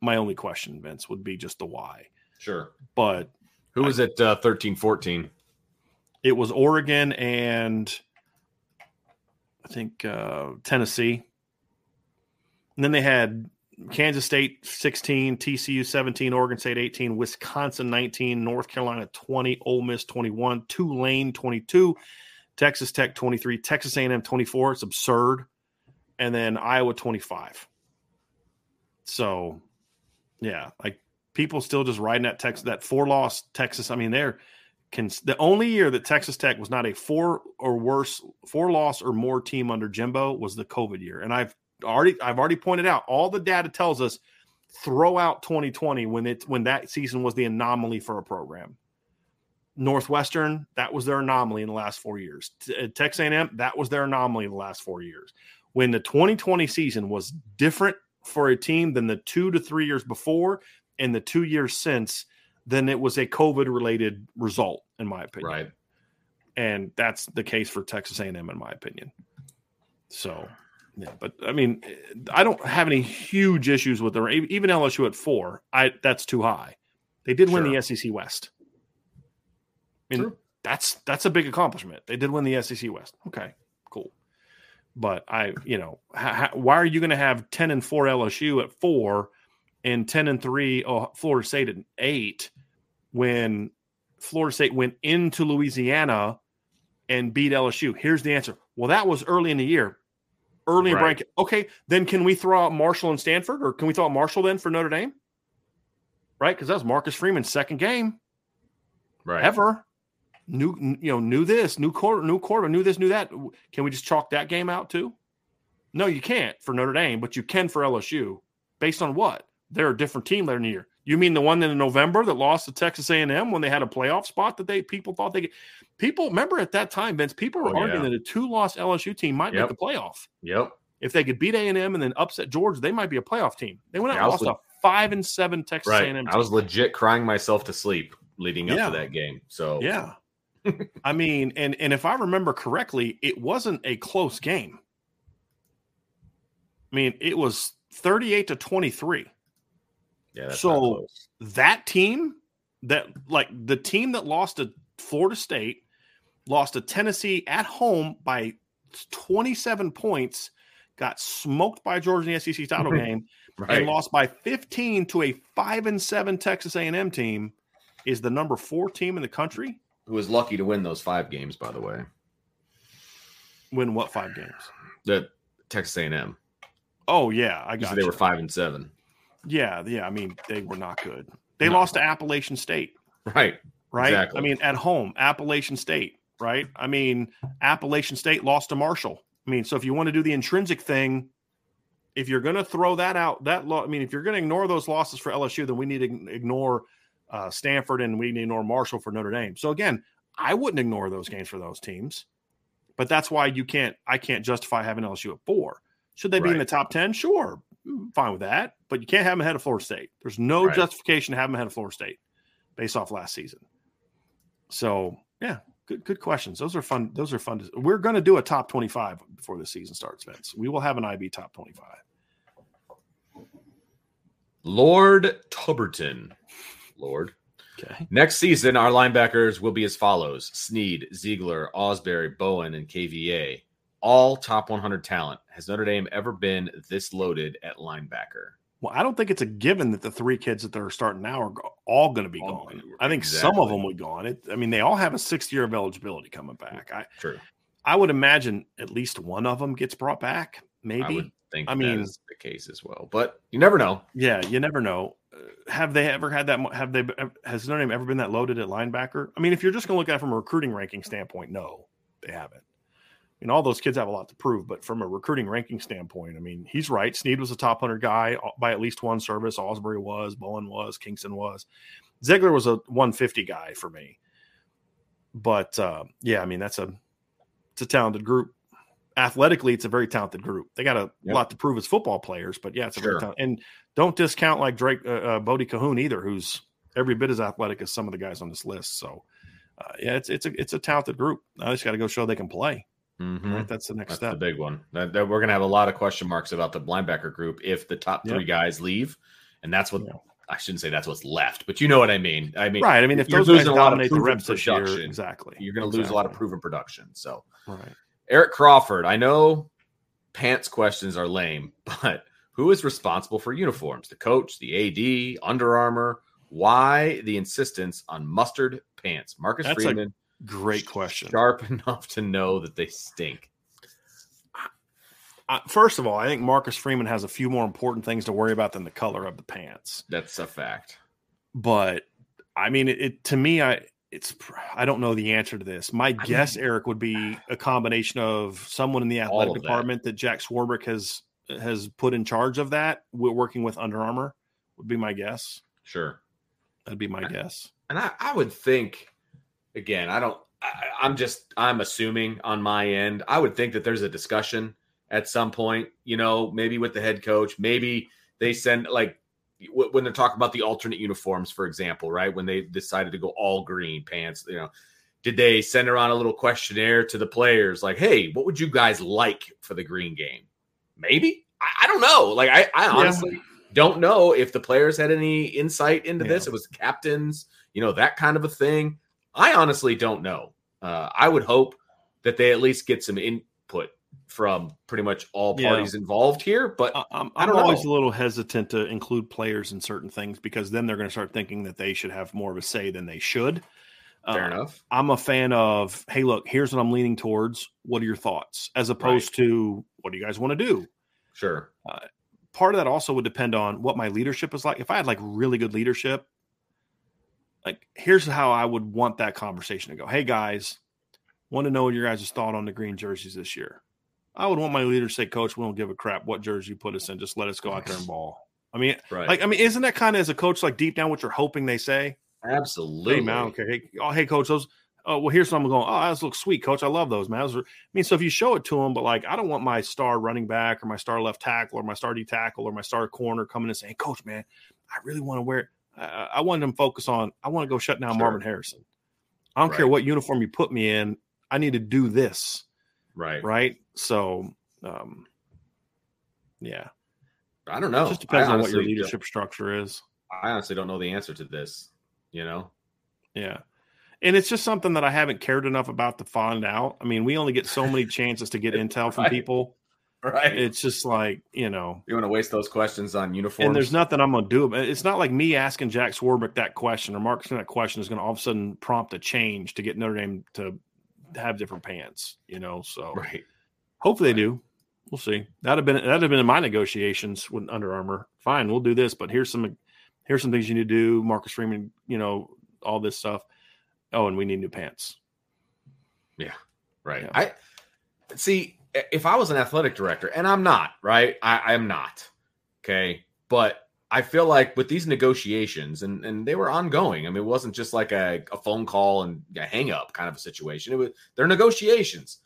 my only question, Vince, would be just the why. Sure. But Who was at uh, 13 14? it was Oregon and I think uh, Tennessee. And then they had Kansas State 16, TCU 17, Oregon State 18, Wisconsin 19, North Carolina 20, Ole Miss 21, Tulane 22, Texas Tech 23, Texas A&M 24. It's absurd. And then Iowa 25. So, yeah, like people still just riding that Texas, that four loss Texas. I mean, they're can the only year that Texas Tech was not a four or worse, four loss or more team under Jimbo was the COVID year. And I've already I've already pointed out all the data tells us throw out 2020 when it when that season was the anomaly for a program. Northwestern, that was their anomaly in the last four years. T- uh, Texas A&M, that was their anomaly in the last four years. When the 2020 season was different for a team than the two to three years before and the two years since, then it was a COVID related result, in my opinion. Right. And that's the case for Texas A&M, in my opinion. So, yeah, but I mean, I don't have any huge issues with them. Even LSU at four, I that's too high. They did win the SEC West. I mean, True. that's that's a big accomplishment. They did win the SEC West. Okay, cool. But I, you know, ha- ha- why are you going to have ten and four LSU at four, and ten and three oh, Florida State at eight, when Florida State went into Louisiana and beat LSU? Here's the answer. Well, that was early in the year, early in Right. bracket. Okay, then can we throw out Marshall and Stanford, or can we throw out Marshall then for Notre Dame? Right, because that was Marcus Freeman's second game Right. ever. Knew you know knew this, new quarter, new quarter, knew this, knew that. Can we just chalk that game out too? No, you can't for Notre Dame, but you can for LSU. Based on what? They're a different team later in the year. You mean the one in November that lost to Texas A&M when they had a playoff spot that they people thought they could? People remember at that time, Vince. People were Oh, arguing yeah. that a two-loss LSU team might Yep. make the playoff Yep. if they could beat A&M and then upset Georgia. They might be a playoff team. They went out Yeah, and lost a five and seven Texas Right. A&M. I was legit crying myself to sleep leading up Yeah. to that game. So Yeah. I mean, and and if I remember correctly, it wasn't a close game. I mean, it was 38 to 23. yeah, that's So-. That team that like the team that lost to Florida State lost to Tennessee at home by 27 points, got smoked by Georgia in the SEC title game, Right. and lost by 15 to a 5 and 7 Texas A&M team is the number 4 team in the country. Who was lucky to win those five games, by the way. Win what five games? The Texas A&M. Oh yeah, I You got said they you. were five and seven. Yeah, yeah. I mean, they were not good. They No. lost to Appalachian State, Right. right? Exactly. I mean, at home, Appalachian State, right? I mean, Appalachian State lost to Marshall. I mean, so if you want to do the intrinsic thing, if you're going to throw that out, that law, I mean, if you're going to ignore those losses for LSU, then we need to ignore uh, Stanford and we need to ignore Marshall for Notre Dame. So again, I wouldn't ignore those games for those teams, but that's why you can't. I can't justify having LSU at four. Should they be in the top ten? Sure, Mm, fine with that. But you can't have them ahead of Florida State. There's no Right. justification to have them ahead of Florida State based off last season. So yeah, good good questions. Those are fun. Those are fun. To, we're going to do a top twenty five before the season starts, Vince. We will have an IB top twenty five. Lord Tuberton. Lord. Okay. Next season, our linebackers will be as follows Sneed, Ziegler, Ausberry, Bowen, and KVA. All top 100 talent. Has Notre Dame ever been this loaded at linebacker? Well, I don't think it's a given that the three kids that they're starting now are all going to be All- gone. I think some of them would be gone. It, I mean, they all have a sixth year of eligibility coming back. I True. I would imagine at least one of them gets brought back. Maybe. I would think I mean- is the case as well. But you never know. Yeah, you never know. Uh, Have they ever had that? Have they? Has Notre Dame ever been that loaded at linebacker? I mean, if you're just going to look at it from a recruiting ranking standpoint, no, they haven't. I mean, all those kids have a lot to prove, but from a recruiting ranking standpoint, I mean, he's right. Sneed was a top hundred guy uh, by at least one service. Ausberry was, Bowen was, Kingston was, Ziegler was a 150 guy for me. But uh, yeah, I mean, that's a it's a talented group. Athletically, it's a very talented group. They got a Yep. lot to prove as football players, but yeah, it's a very talented. And don't discount like Drake, uh, uh, Bodie Cahoon either, who's every bit as athletic as some of the guys on this list. So, uh, yeah, it's it's a it's a talented group. Now they just got to go show they can play. Mhm. Right, that's the next That's step. the big one. That, that we're going to have a lot of question marks about the linebacker group if the top three Yep. guys leave. And that's what Yeah. I shouldn't say that's what's left, but you know what I mean. I mean, right. I mean, if you're those guys losing a lot of the proven reps this year, production. exactly, you're going to lose a lot of proven production. So, Right. Eric Crawford, I know pants questions are lame, but who is responsible for uniforms? The coach, the AD, Under Armour? Why the insistence on mustard pants? Marcus That's a Freeman, Great question. sharp enough to know that they stink. Uh, first of all, I think Marcus Freeman has a few more important things to worry about than the color of the pants. That's a fact. But I mean, it, it to me, I it's I don't know the answer to this. My guess, Eric, would be a combination of someone in the athletic of that. department that. Jack Swarbrick has has put in charge of that. We're working with Under Armour. Would be my guess. Sure. That'd be my guess. And I, I would think, again, I don't, I, I'm just, I'm assuming on my end, I would think that there's a discussion at some point, you know, maybe with the head coach, maybe they send, like, when they're talking about the alternate uniforms, for example, right? When they decided to go all green pants, you know, did they send around a little questionnaire to the players like, hey, what would you guys like for the green game? Maybe. I, I don't know. Like, I, I honestly yeah. don't know if the players had any insight into yeah. this. It was captains, you know, that kind of a thing. I honestly don't know. Uh, I would hope that they at least get some input from pretty much all parties yeah. involved here. But I'm, I'm always know. a little hesitant to include players in certain things because then they're going to start thinking that they should have more of a say than they should. Fair uh, enough. I'm a fan of, hey, look, here's what I'm leaning towards. What are your thoughts? As opposed right. to, what do you guys want to do? Sure. Uh, part of that also would depend on what my leadership is like. If I had like really good leadership, like here's how I would want that conversation to go. Hey guys, want to know what your guys' thought on the green jerseys this year. I would want my leader to say, Coach, we don't give a crap what jersey you put us in. Just let us go out there and ball. I mean, right. like, I mean, isn't that kind of as a coach, like deep down what you're hoping they say? Absolutely. Hey, man, okay. Hey, oh, hey, coach, those. Oh, well, here's something going. Oh, those look sweet, coach. I love those, man. Those are, I mean, so if you show it to them, but like, I don't want my star running back or my star left tackle or my star D tackle or my star corner coming and saying, Coach, man, I really want to wear it. Uh, I want them to focus on. I want to go shut down sure. Marvin Harrison. I don't right. care what uniform you put me in. I need to do this. Right. Right. So, um, yeah. I don't know. It just depends I on what your leadership structure is. I honestly don't know the answer to this you know? Yeah. And it's just something that I haven't cared enough about to find out. I mean, we only get so many chances to get intel from right. people. Right. It's just like, you know. You want to waste those questions on uniforms? And there's nothing I'm going to do. It's not like me asking Jack Swarbrick that question or Marcus that question is going to all of a sudden prompt a change to get Notre Dame to have different pants, you know? So right. hopefully right. they do. We'll see. That'd have been that'd have been in my negotiations with Under Armour. Fine, we'll do this, but here's some here's some things you need to do. Marcus Freeman, you know, all this stuff. Oh, and we need new pants. Yeah, right. Yeah. I see. If I was an athletic director, and I'm not, right? I, I'm not. Okay, but I feel like with these negotiations, and and they were ongoing. I mean, it wasn't just like a, a phone call and a hang up kind of a situation. It was they're negotiations.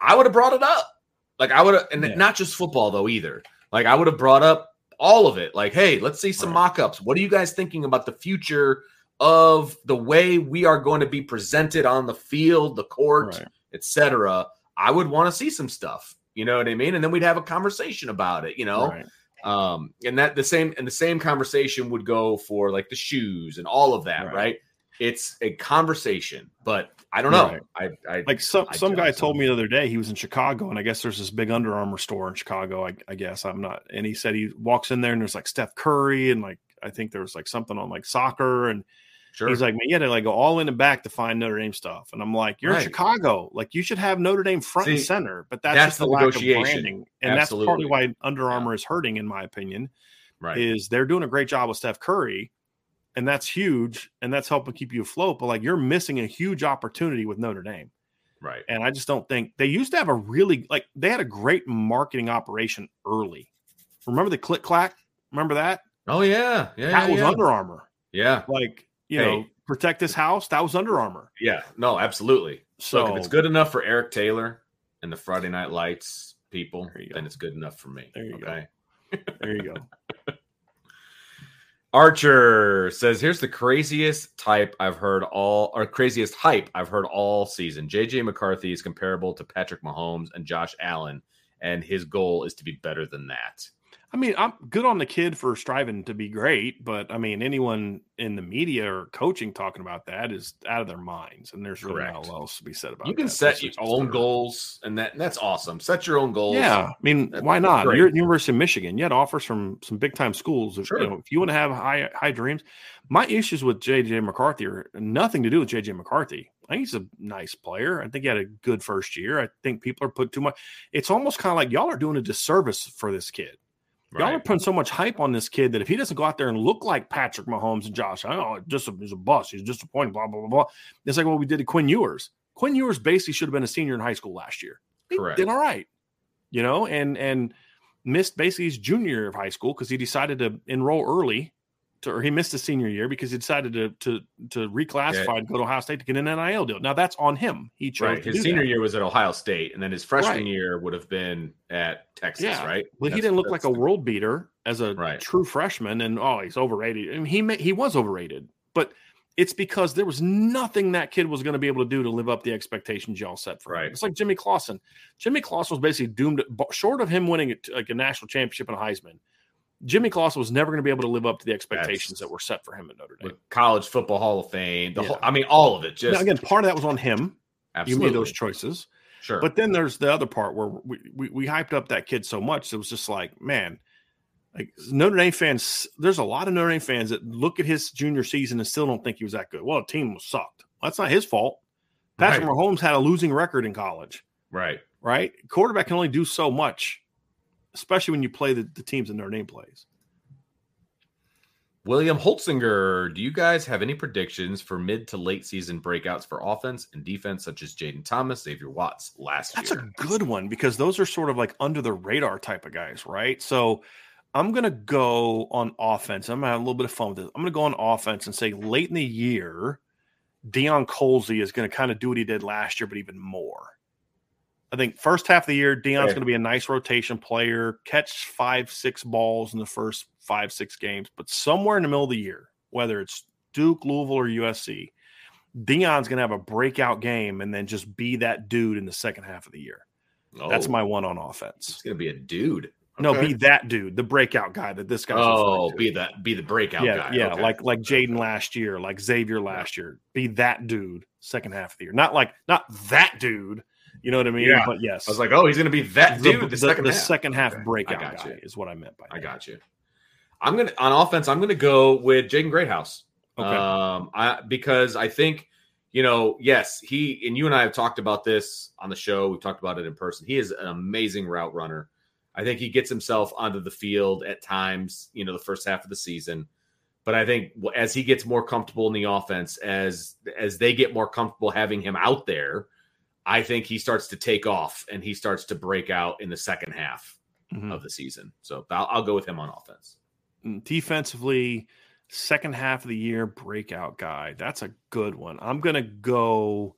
I would have brought it up. Like I would have, and yeah. not just football though either. Like I would have brought up all of it. Like, hey, let's see some right. mock-ups. What are you guys thinking about the future of the way we are going to be presented on the field, the court, right. etc.? I would want to see some stuff. You know what I mean? And then we'd have a conversation about it, you know? Right. Um, and that the same and the same conversation would go for like the shoes and all of that, right? It's a conversation, but I don't know. Right. I, I, like some I some guy told me the other day he was in Chicago, and I guess there's this big Under Armour store in Chicago. I, I, guess I'm not. And he said he walks in there and there's like Steph Curry and like I think there was like something on like soccer and. Sure. He's like, man, you had to like go all in and back to find Notre Dame stuff, and I'm like, you're right. in Chicago, like you should have Notre Dame front See, and center, but that's, that's just the, lack of branding, and Absolutely. that's partly why Under Armour is hurting, in my opinion. Right, is they're doing a great job with Steph Curry, and that's huge and that's helping keep you afloat but like you're missing a huge opportunity with Notre Dame. Right. And I just don't think they used to have a really like they had a great marketing operation early. Remember the click clack? Remember that? Oh yeah. Yeah that yeah, was yeah. Under Armour. Yeah. Like you hey. know protect this house that was Under Armour yeah no absolutely so Look, if it's good enough for Eric Taylor and the Friday Night Lights people then it's good enough for me there you okay go. there you go Archer says, "Here's the craziest type I've heard all, or craziest hype I've heard all season. JJ McCarthy is comparable to Patrick Mahomes and Josh Allen, and his goal is to be better than that." I mean, I'm good on the kid for striving to be great, but I mean, anyone in the media or coaching talking about that is out of their minds, and there's really Correct. else to be said about. You can that. set your own goals, and that that's awesome. Set your own goals. Yeah, I mean, that's why not? You're at the University of Michigan. You had offers from some big time schools. If, sure. you know, if you want to have high high dreams, my issues with JJ McCarthy are nothing to do with JJ McCarthy. I think he's a nice player. I think he had a good first year. I think people are put too much. It's almost kind of like y'all are doing a disservice for this kid Right. Y'all are putting so much hype on this kid that if he doesn't go out there and look like Patrick Mahomes and Josh, I know just a, he's a bust. He's disappointing. Blah blah blah blah. It's like what we did to Quinn Ewers. Quinn Ewers basically should have been a senior in high school last year. He Correct. did all right, you know, and and missed basically his junior year of high school because he decided to enroll early to, or he missed his senior year because he decided to to to reclassify yeah. and go to Ohio State to get an NIL deal. Now that's on him. He chose right. his senior that. year was at Ohio State, and then his freshman right. year would have been at Texas, yeah. right? Well, he didn't look like a world beater as a Right. true freshman, and oh, he's overrated. I mean, he ma- he was overrated, but it's because there was nothing that kid was going to be able to do to live up the expectations y'all set for him. Right. It's like Jimmy Clausen. Jimmy Clausen was basically doomed, short of him winning a- like a national championship and a Heisman. Jimmy Clausen was never going to be able to live up to the expectations That's- that were set for him at Notre Dame. College football Hall of Fame, the Yeah. whole, I mean, all of it. Just now, again, part of that was on him. absolutely You made those choices. sure. But then there's the other part where we, we, we hyped up that kid so much. It was just like, man, like Notre Dame fans, there's a lot of Notre Dame fans that look at his junior season and still don't think he was that good. Well, the team was sucked. That's not his fault. Patrick Right. Mahomes had a losing record in college, right. right? Quarterback can only do so much, especially when you play the, the teams that Notre Dame plays. William Holtzinger, do you guys have any predictions for mid to late season breakouts for offense and defense, such as Jayden Thomas, Xavier Watts last That's year? a good one because those are sort of like under the radar type of guys, right? So I'm going to go on offense. I'm going to have a little bit of fun with this. I'm going to go on offense and say late in the year, Deion Colzie is going to kind of do what he did last year, but even more. I think first half of the year, Deion's Okay. going to be a nice rotation player, catch five, six balls in the first five, six games, but somewhere in the middle of the year, whether it's Duke, Louisville, or USC, Deion's going to have a breakout game and then just be that dude in the second half of the year. That's Oh, my one on offense. It's gonna be a dude. No, be that dude, the breakout guy that this guy. Oh, be that be the breakout yeah, guy. yeah, Okay. like like Jayden last year, like Xavier last year. Be that dude second half of the year, not like not that dude. You know what I mean? Yeah. But yes, I was like, oh, he's gonna be that dude. The, second the half. second half Okay, I breakout got guy you. is what I meant by that. I got you. I'm gonna on offense. I'm gonna go with Jaden Greathouse. Okay. Um, I because I think you know, yes, he and you and I have talked about this on the show. We've talked about it in person. He is an amazing route runner. I think he gets himself onto the field at times. You know, the first half of the season. But I think as he gets more comfortable in the offense, as as they get more comfortable having him out there, I think he starts to take off and he starts to break out in the second half Mhm. of the season. So I'll, I'll go with him on offense. Mm, Defensively, second half of the year breakout guy. That's a good one. I'm gonna go.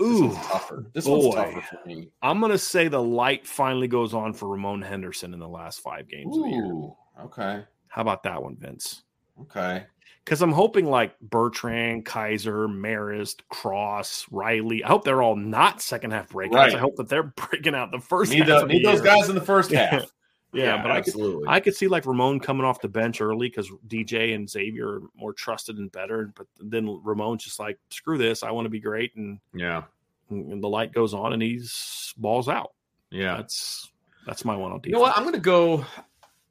Ooh, tougher. This boy. one's tougher for me. I'm gonna say the light finally goes on for Ramon Henderson in the last five games of the year. Ooh, okay, How about that one, Vince? okay. Because I'm hoping like Bertrand, Kiser, Marist, Cross, Riley. I hope they're all not second half breakouts. Right. I hope that they're breaking out the first Need, half the, need those guys in the first half. Yeah, but I could. I could see like Ramon coming off the bench early because DJ and Xavier are more trusted and better. But then Ramon's just like, screw this, I want to be great, and, yeah, and the light goes on and he's balls out. yeah. That's that's my one on defense. You know what? I'm gonna go.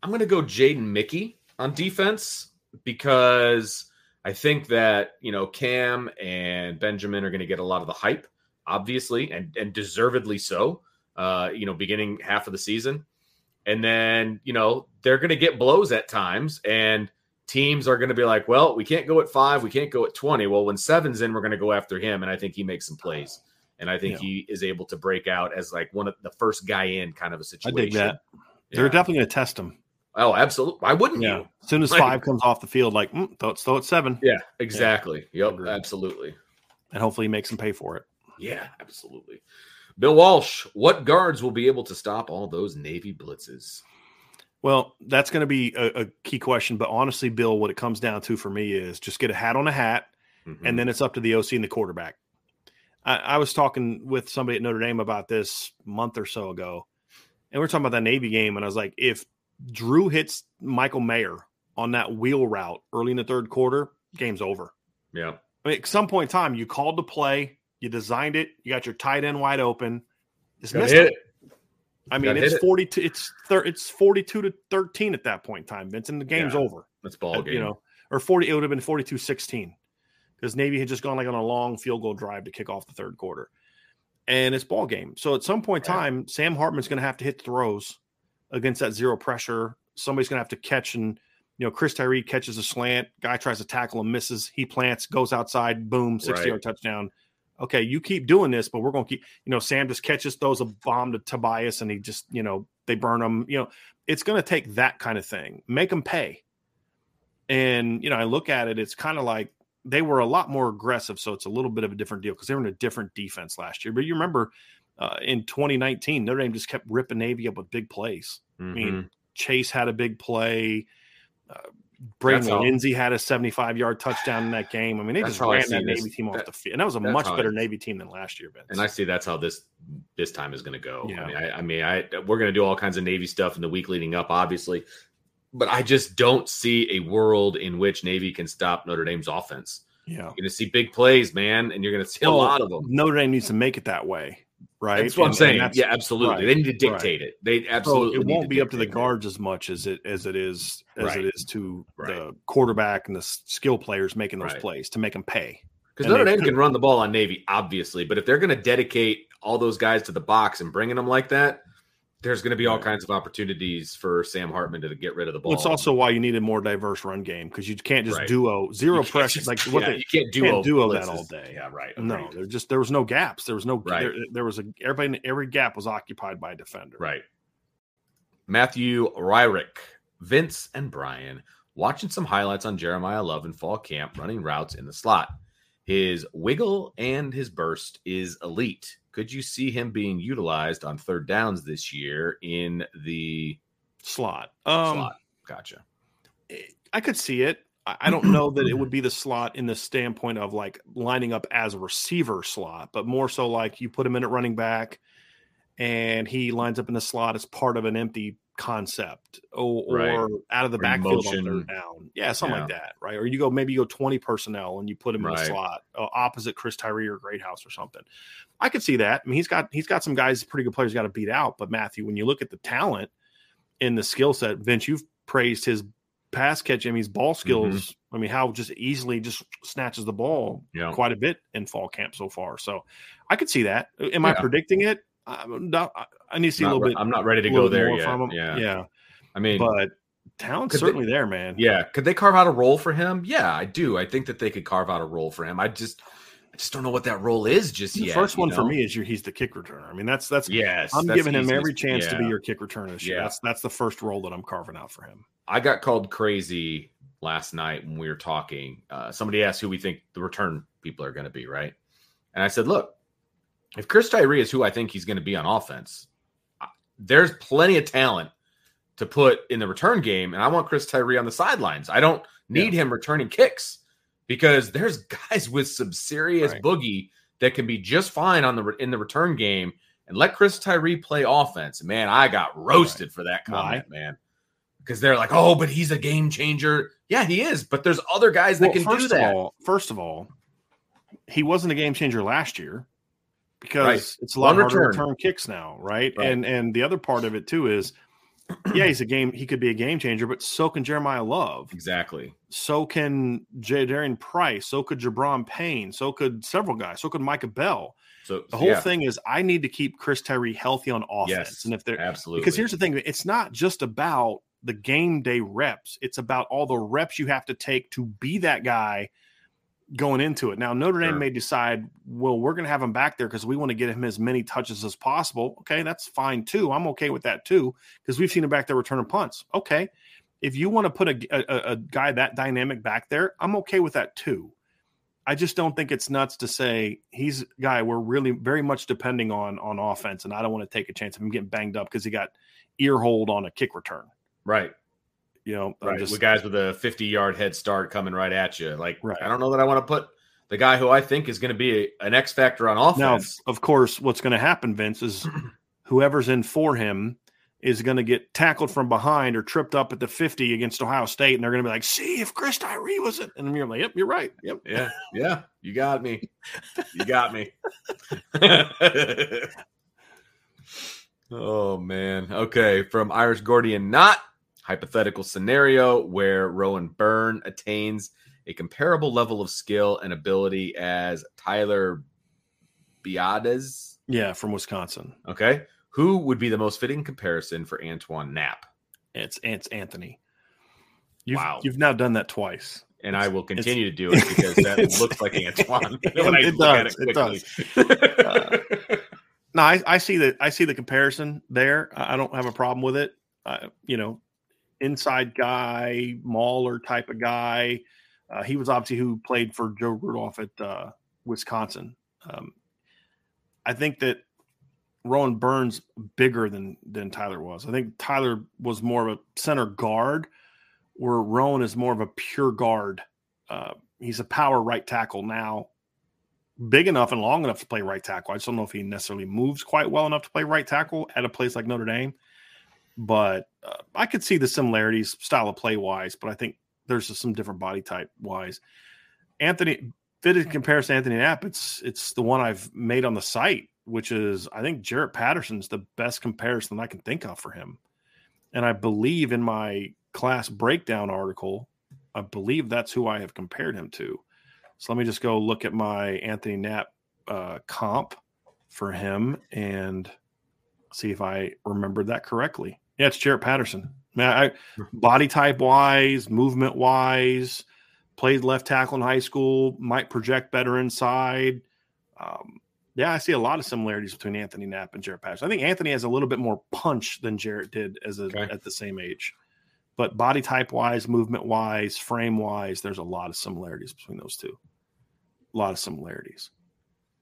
I'm gonna go Jaden Mickey on defense because I think that you know Cam and Benjamin are gonna get a lot of the hype, obviously, and and deservedly so. Uh, you know, beginning half of the season, and then you know they're gonna get blows at times, and teams are gonna be like, well, we can't go at five, we can't go at twenty. Well, when seven's in, we're gonna go after him, and I think he makes some plays. And I think Yeah. he is able to break out as like one of the first guy in kind of a situation. I dig that. Yeah. They're definitely going to test him. Oh, absolutely. Why wouldn't Yeah. you? As soon as Like- five comes off the field, like mm, throw, it, throw it seven, Yeah, exactly. Yep, Agreed. absolutely. and hopefully he makes them pay for it. Yeah, absolutely. Bill Walsh, what guards will be able to stop all those Navy blitzes? Well, that's going to be a, a key question. But honestly, Bill, what it comes down to for me is just get a hat on a hat, Mhm. and then it's up to the OC and the quarterback. I, I was talking with somebody at Notre Dame about this month or so ago, and we are talking about that Navy game, and I was like, if Drew hits Michael Mayer on that wheel route early in the third quarter, game's over. yeah, I mean, at some point in time, you called the play, you designed it, you got your tight end wide open. It's missed it. I mean, it's it. forty two. It's thir- it's forty two to thirteen at that point in time, Vincent, the game's Yeah. over. That's ball Uh, game. You know, or forty. It would have been 42-16 because Navy had just gone like on a long field goal drive to kick off the third quarter, and it's ball game. So at some point in Right. time, Sam Hartman's going to have to hit throws against that zero pressure. Somebody's going to have to catch and. You know, Chris Tyree catches a slant. Guy tries to tackle him, misses. He plants, goes outside, boom, 60 Right. yard touchdown. Okay, you keep doing this, but we're going to keep, you know, Sam just catches, throws a bomb to Tobias, and he just, you know, they burn him. You know, it's going to take that kind of thing. Make them pay. And, you know, I look at it, it's kind of like they were a lot more aggressive. So it's a little bit of a different deal because they were in a different defense last year. But you remember uh, in 2019, Notre Dame just kept ripping Navy up with big plays. Mhm. mean, Chase had a big play. Uh, Braden Lenzy had a 75 yard touchdown in that game. I mean, they That's just ran that this. Navy team off That- the field. And that was a much I- better Navy team than last year, Vince. And I see that's how this this time is going to go. Yeah. I mean, I, I mean, I we're going to do all kinds of Navy stuff in the week leading up, obviously, but I just don't see a world in which Navy can stop Notre Dame's offense. yeah. You're going to see big plays, man, and you're going to see a lot of them. Notre Dame needs to make it that way, right? That's what I'm And- and saying. Yeah, absolutely. right, They need to dictate it. They So absolutely. it won't be up to the dictate it. guards as much as it as it is as Right. it is to Right. the quarterback and the skill players making those Right. plays to make them pay. Because Notre Dame can run the ball on Navy, obviously, but if they're going to dedicate all those guys to the box and bringing them like that, there's going to be all kinds of opportunities for Sam Hartman to get rid of the ball. Well, it's also why you need a more diverse run game because you can't just Right. duo zero pressure just- like what yeah, they you can't duo, can't duo that all day. Yeah, right. no, there just there was no gaps. There was no Right. there, there was a everybody every gap was occupied by a defender. Right. Matthew Ryrick, Vince, and Brian watching some highlights on Jeremiyah Love in fall camp running routes in the slot. His wiggle and his burst is elite. Could you see him being utilized on third downs this year in the Slot. Um slot? Gotcha. I could see it. I I don't know that it would be the slot in the standpoint of like lining up as a receiver slot, but more so like you put him in at running back and he lines up in the slot as part of an empty concept or, or out of the Or backfield on third down. Yeah, something like that, right? Or you go maybe you go 20 personnel and you put him in Right. a slot uh, opposite Chris Tyree or Greathouse or something. I could see that. I mean, he's got he's got some guys, pretty good players got to beat out. But Matthew, when you look at the talent in the skill set, Vince, you've praised his pass catch. I mean, his ball skills. I mean, how just easily just snatches the ball Yeah. quite a bit in fall camp so far. So I could see that. Am I predicting it? I'm not, I- need to see a little bit. I'm not ready to go there yet. Yeah. yeah. I mean, But talent's Could they- certainly there, man. yeah. Could they carve out a role for him? Yeah, I do. I think that they could carve out a role for him. I just, I just don't know what that role is just yet. The yet. first one for me is your, he's the kick returner. I mean, that's that's Yes, I'm that's giving him every chance to be your kick returner this year. Yeah. That's that's the first role that I'm carving out for him. I got called crazy last night when we were talking. Uh, somebody asked who we think the return people are going to be, right? And I said, look, if Chris Tyree is who I think he's going to be on offense, there's plenty of talent to put in the return game, and I want Chris Tyree on the sidelines. I don't need him returning kicks because there's guys with some serious Right. boogie that can be just fine on the in the return game. And let Chris Tyree play offense. Man, I got roasted for that Why? comment, man because they're like, oh, but he's a game changer. Yeah, he is. But there's other guys that Well, can first do that. All, first of all, he wasn't a game changer last year because Right. it's a lot One harder to return. return kicks now, right? Right. And and the other part of it too is, yeah, he's a game. He could be a game changer, but so can Jeremiyah Love. exactly. So can Jadarian Price. So could Gi'Bran Payne. So could several guys. So could Micah Bell. So The whole yeah, thing is, I need to keep Chris Tyree healthy on offense. yes, And if they're absolutely because here's the thing it's not just about the game day reps it's about all the reps you have to take to be that guy going into it. Now notre dame may decide well we're going to have him back there because we want to get him as many touches as possible. Okay that's fine too. I'm okay with that too because we've seen him back there returning punts. Okay if you want to put a, a, a guy that dynamic back there i'm okay with that too. I just don't think it's nuts to say he's a guy we're really very much depending on on offense, and I don't want to take a chance of him getting banged up because he got ear hold on a kick return. right, You know, right. just- with guys with a 50 yard head start coming right at you. Like, Right. I don't know that I want to put the guy who I think is going to be a, an X factor on now, offense. of course, what's going to happen, Vince, is whoever's in for him is going to get tackled from behind or tripped up at the 50 against Ohio State, and they're going to be like, "See if Chris Tyree was it," and you're like, "Yep, you're right. Yep." yeah, yeah, you got me. You got me. oh man. Okay, from Irish Gordian, not hypothetical scenario where Rowan Byrne attains a comparable level of skill and ability as Tyler Biadasz. Yeah, from Wisconsin. Okay, who would be the most fitting comparison for Antoine Knapp? It's it's Anthony. You've, Wow. you've now done that twice. And I will continue to do it because that looks like Antoine. It- when I it look at does, it quickly. No, I, I see the I see the comparison there. I I don't have a problem with it. Uh, you know, inside guy, mauler type of guy. Uh, he was obviously who played for Joe Rudolph at uh, Wisconsin. Um, I think that Rowan Burns bigger than than Tyler was. I think Tyler was more of a center guard, where Rowan is more of a pure guard. Uh, he's a power right tackle now, big enough and long enough to play right tackle. I just don't know if he necessarily moves quite well enough to play right tackle at a place like Notre Dame. But uh, I could see the similarities, style of play wise. But I think there's just some different body type wise. Anthony fitted in comparison to Anthonie Knapp. It's it's the one I've made on the site, which is I think Jarrett Patterson's the best comparison I can think of for him. And I believe in my class breakdown article, I believe that's who I have compared him to. So let me just go look at my Anthonie Knapp uh, comp for him and see if I remembered that correctly. Yeah, it's Jarrett Patterson. Man, I, body type wise, movement wise, played left tackle in high school, might project better inside. Um, yeah, I see a lot of similarities between Anthonie Knapp and Jarrett Patterson. I think Anthony has a little bit more punch than Jarrett did as a, okay. at the same age. But body type wise, movement wise, frame wise, there's a lot of similarities between those two. A lot of similarities.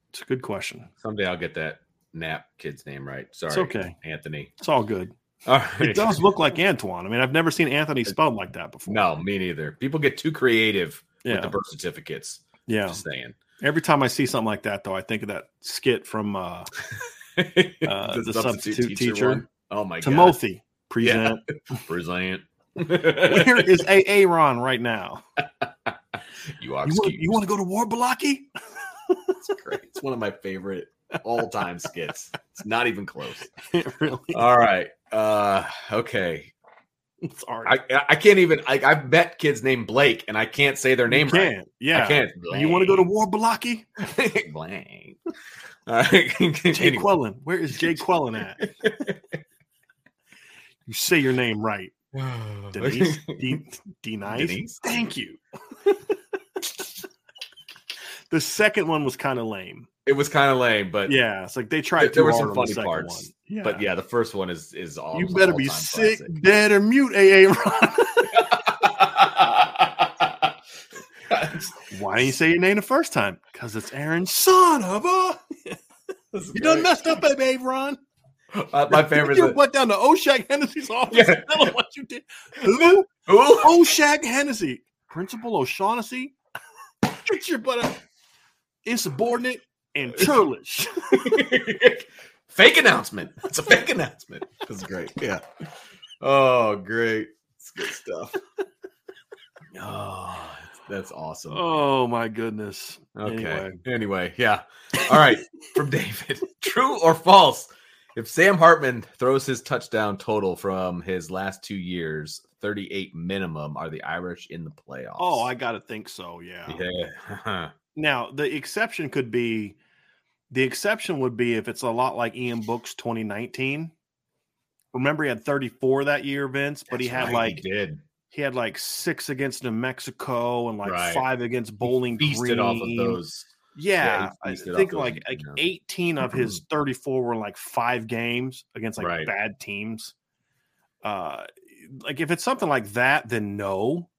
It's a good question. Someday I'll get that Knapp kid's name right. Sorry. It's okay. Anthony. It's all good. All right. It does look like Antoine. I mean, I've never seen Anthony spelled like that before. No, me neither. People get too creative yeah. with the birth certificates. Yeah. Just saying. Every time I see something like that, though, I think of that skit from uh, uh, the, the, substitute, substitute teacher. teacher. Oh my Timothy, God. present. Yeah. present. Where is Aaron right now? you are. You want to go to Warabalaki? it's great. It's one of my favorite all time skits. It's not even close. really all right. Uh, okay. Sorry. I, I can't even. I, I've met kids named Blake, and I can't say their name right. Yeah, I can't. You want to go to Warabalaki? Blank. Uh, Jay anyway. Quellen. Where is Jay Quellen at? you say your name right. Denise. D, D nice. Denise. Thank you. the second one was kind of lame. It was kind of lame, but yeah, it's like they tried. There were some funny parts. Yeah. but yeah, the first one is is all. You better be sick, classic. dead, or mute, AA Ron. Why didn't you say your name the first time? Because it's Aaron, son of a. you done messed up, baby, Ron. Uh, my favorite. You went down to Oshag Hennessy's office. Yeah. Tell him what you did. Who? Who? Oshag Hennessy, Principal O'Shaughnessy. Get your butt up. Insubordinate and churlish. fake announcement. It's a fake announcement. That's great. Yeah. Oh, great. It's good stuff. Oh, that's awesome. Oh my goodness. Okay. Anyway, anyway yeah. All right. From David. True or false? If Sam Hartman throws his touchdown total from his last two years, 38 minimum, are the Irish in the playoffs? Oh, I got to think so. Yeah. Yeah. now, the exception could be the exception would be if it's a lot like Ian Book's 2019. Remember, he had 34 that year, Vince, but That's he had right, like he did. He had like six against New Mexico and like right. five against Bowling he Green. off of those. Yeah, yeah I think like like 18 of his 34 were like five games against like right. bad teams. Uh, like if it's something like that, then no.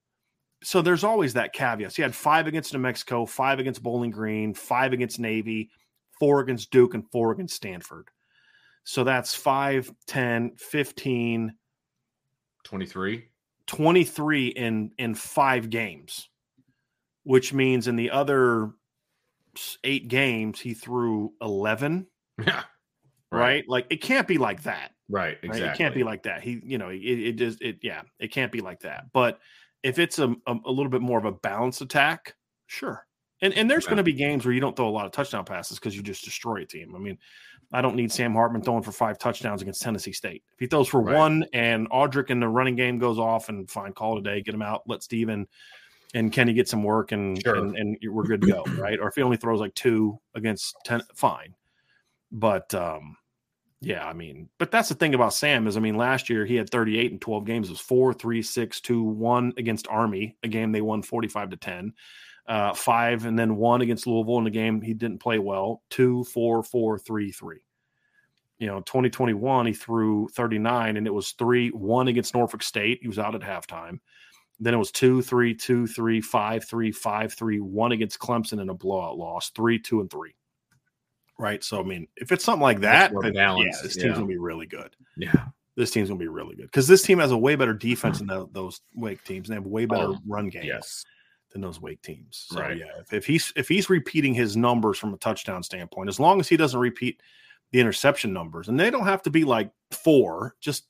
So there's always that caveat. So he had five against New Mexico, five against Bowling Green, five against Navy, four against Duke, and four against Stanford. So that's 5, 10, 15, 23. 23 in in five games, which means in the other eight games he threw 11. Yeah. Right. right? Like it can't be like that. Right. Exactly. Right? It can't be like that. He, you know, it, it just, it, yeah, it can't be like that. But if it's a, a, a little bit more of a balanced attack, sure. And and there's yeah. going to be games where you don't throw a lot of touchdown passes because you just destroy a team. I mean, I don't need Sam Hartman throwing for five touchdowns against Tennessee State. If he throws for right. one and Audric in the running game goes off and fine, call today, get him out, let Steven and Kenny get some work and, sure. and, and we're good to go, right? Or if he only throws like two against ten, fine. But um, yeah, I mean, but that's the thing about Sam is, I mean, last year he had 38 and 12 games. It was four, three, six, two, one against Army, a game they won 45 to 10 uh, five, and then one against Louisville in the game he didn't play well. Two, four, four, three, three. You know, 2021 he threw 39, and it was three, one against Norfolk State. He was out at halftime. Then it was two, three, two, three, five, three, five, three, one against Clemson in a blowout loss, three, two, and three. right? So I mean, if it's something like that, then, yeah, this team's yeah. gonna be really good. Yeah. This team's gonna be really good because this team has a way better defense than tho- those Wake teams, and they have way better Oh, run game Yes. Than those Wake teams. So Right. yeah, if, if he's if he's repeating his numbers from a touchdown standpoint, as long as he doesn't repeat the interception numbers, and they don't have to be like four, just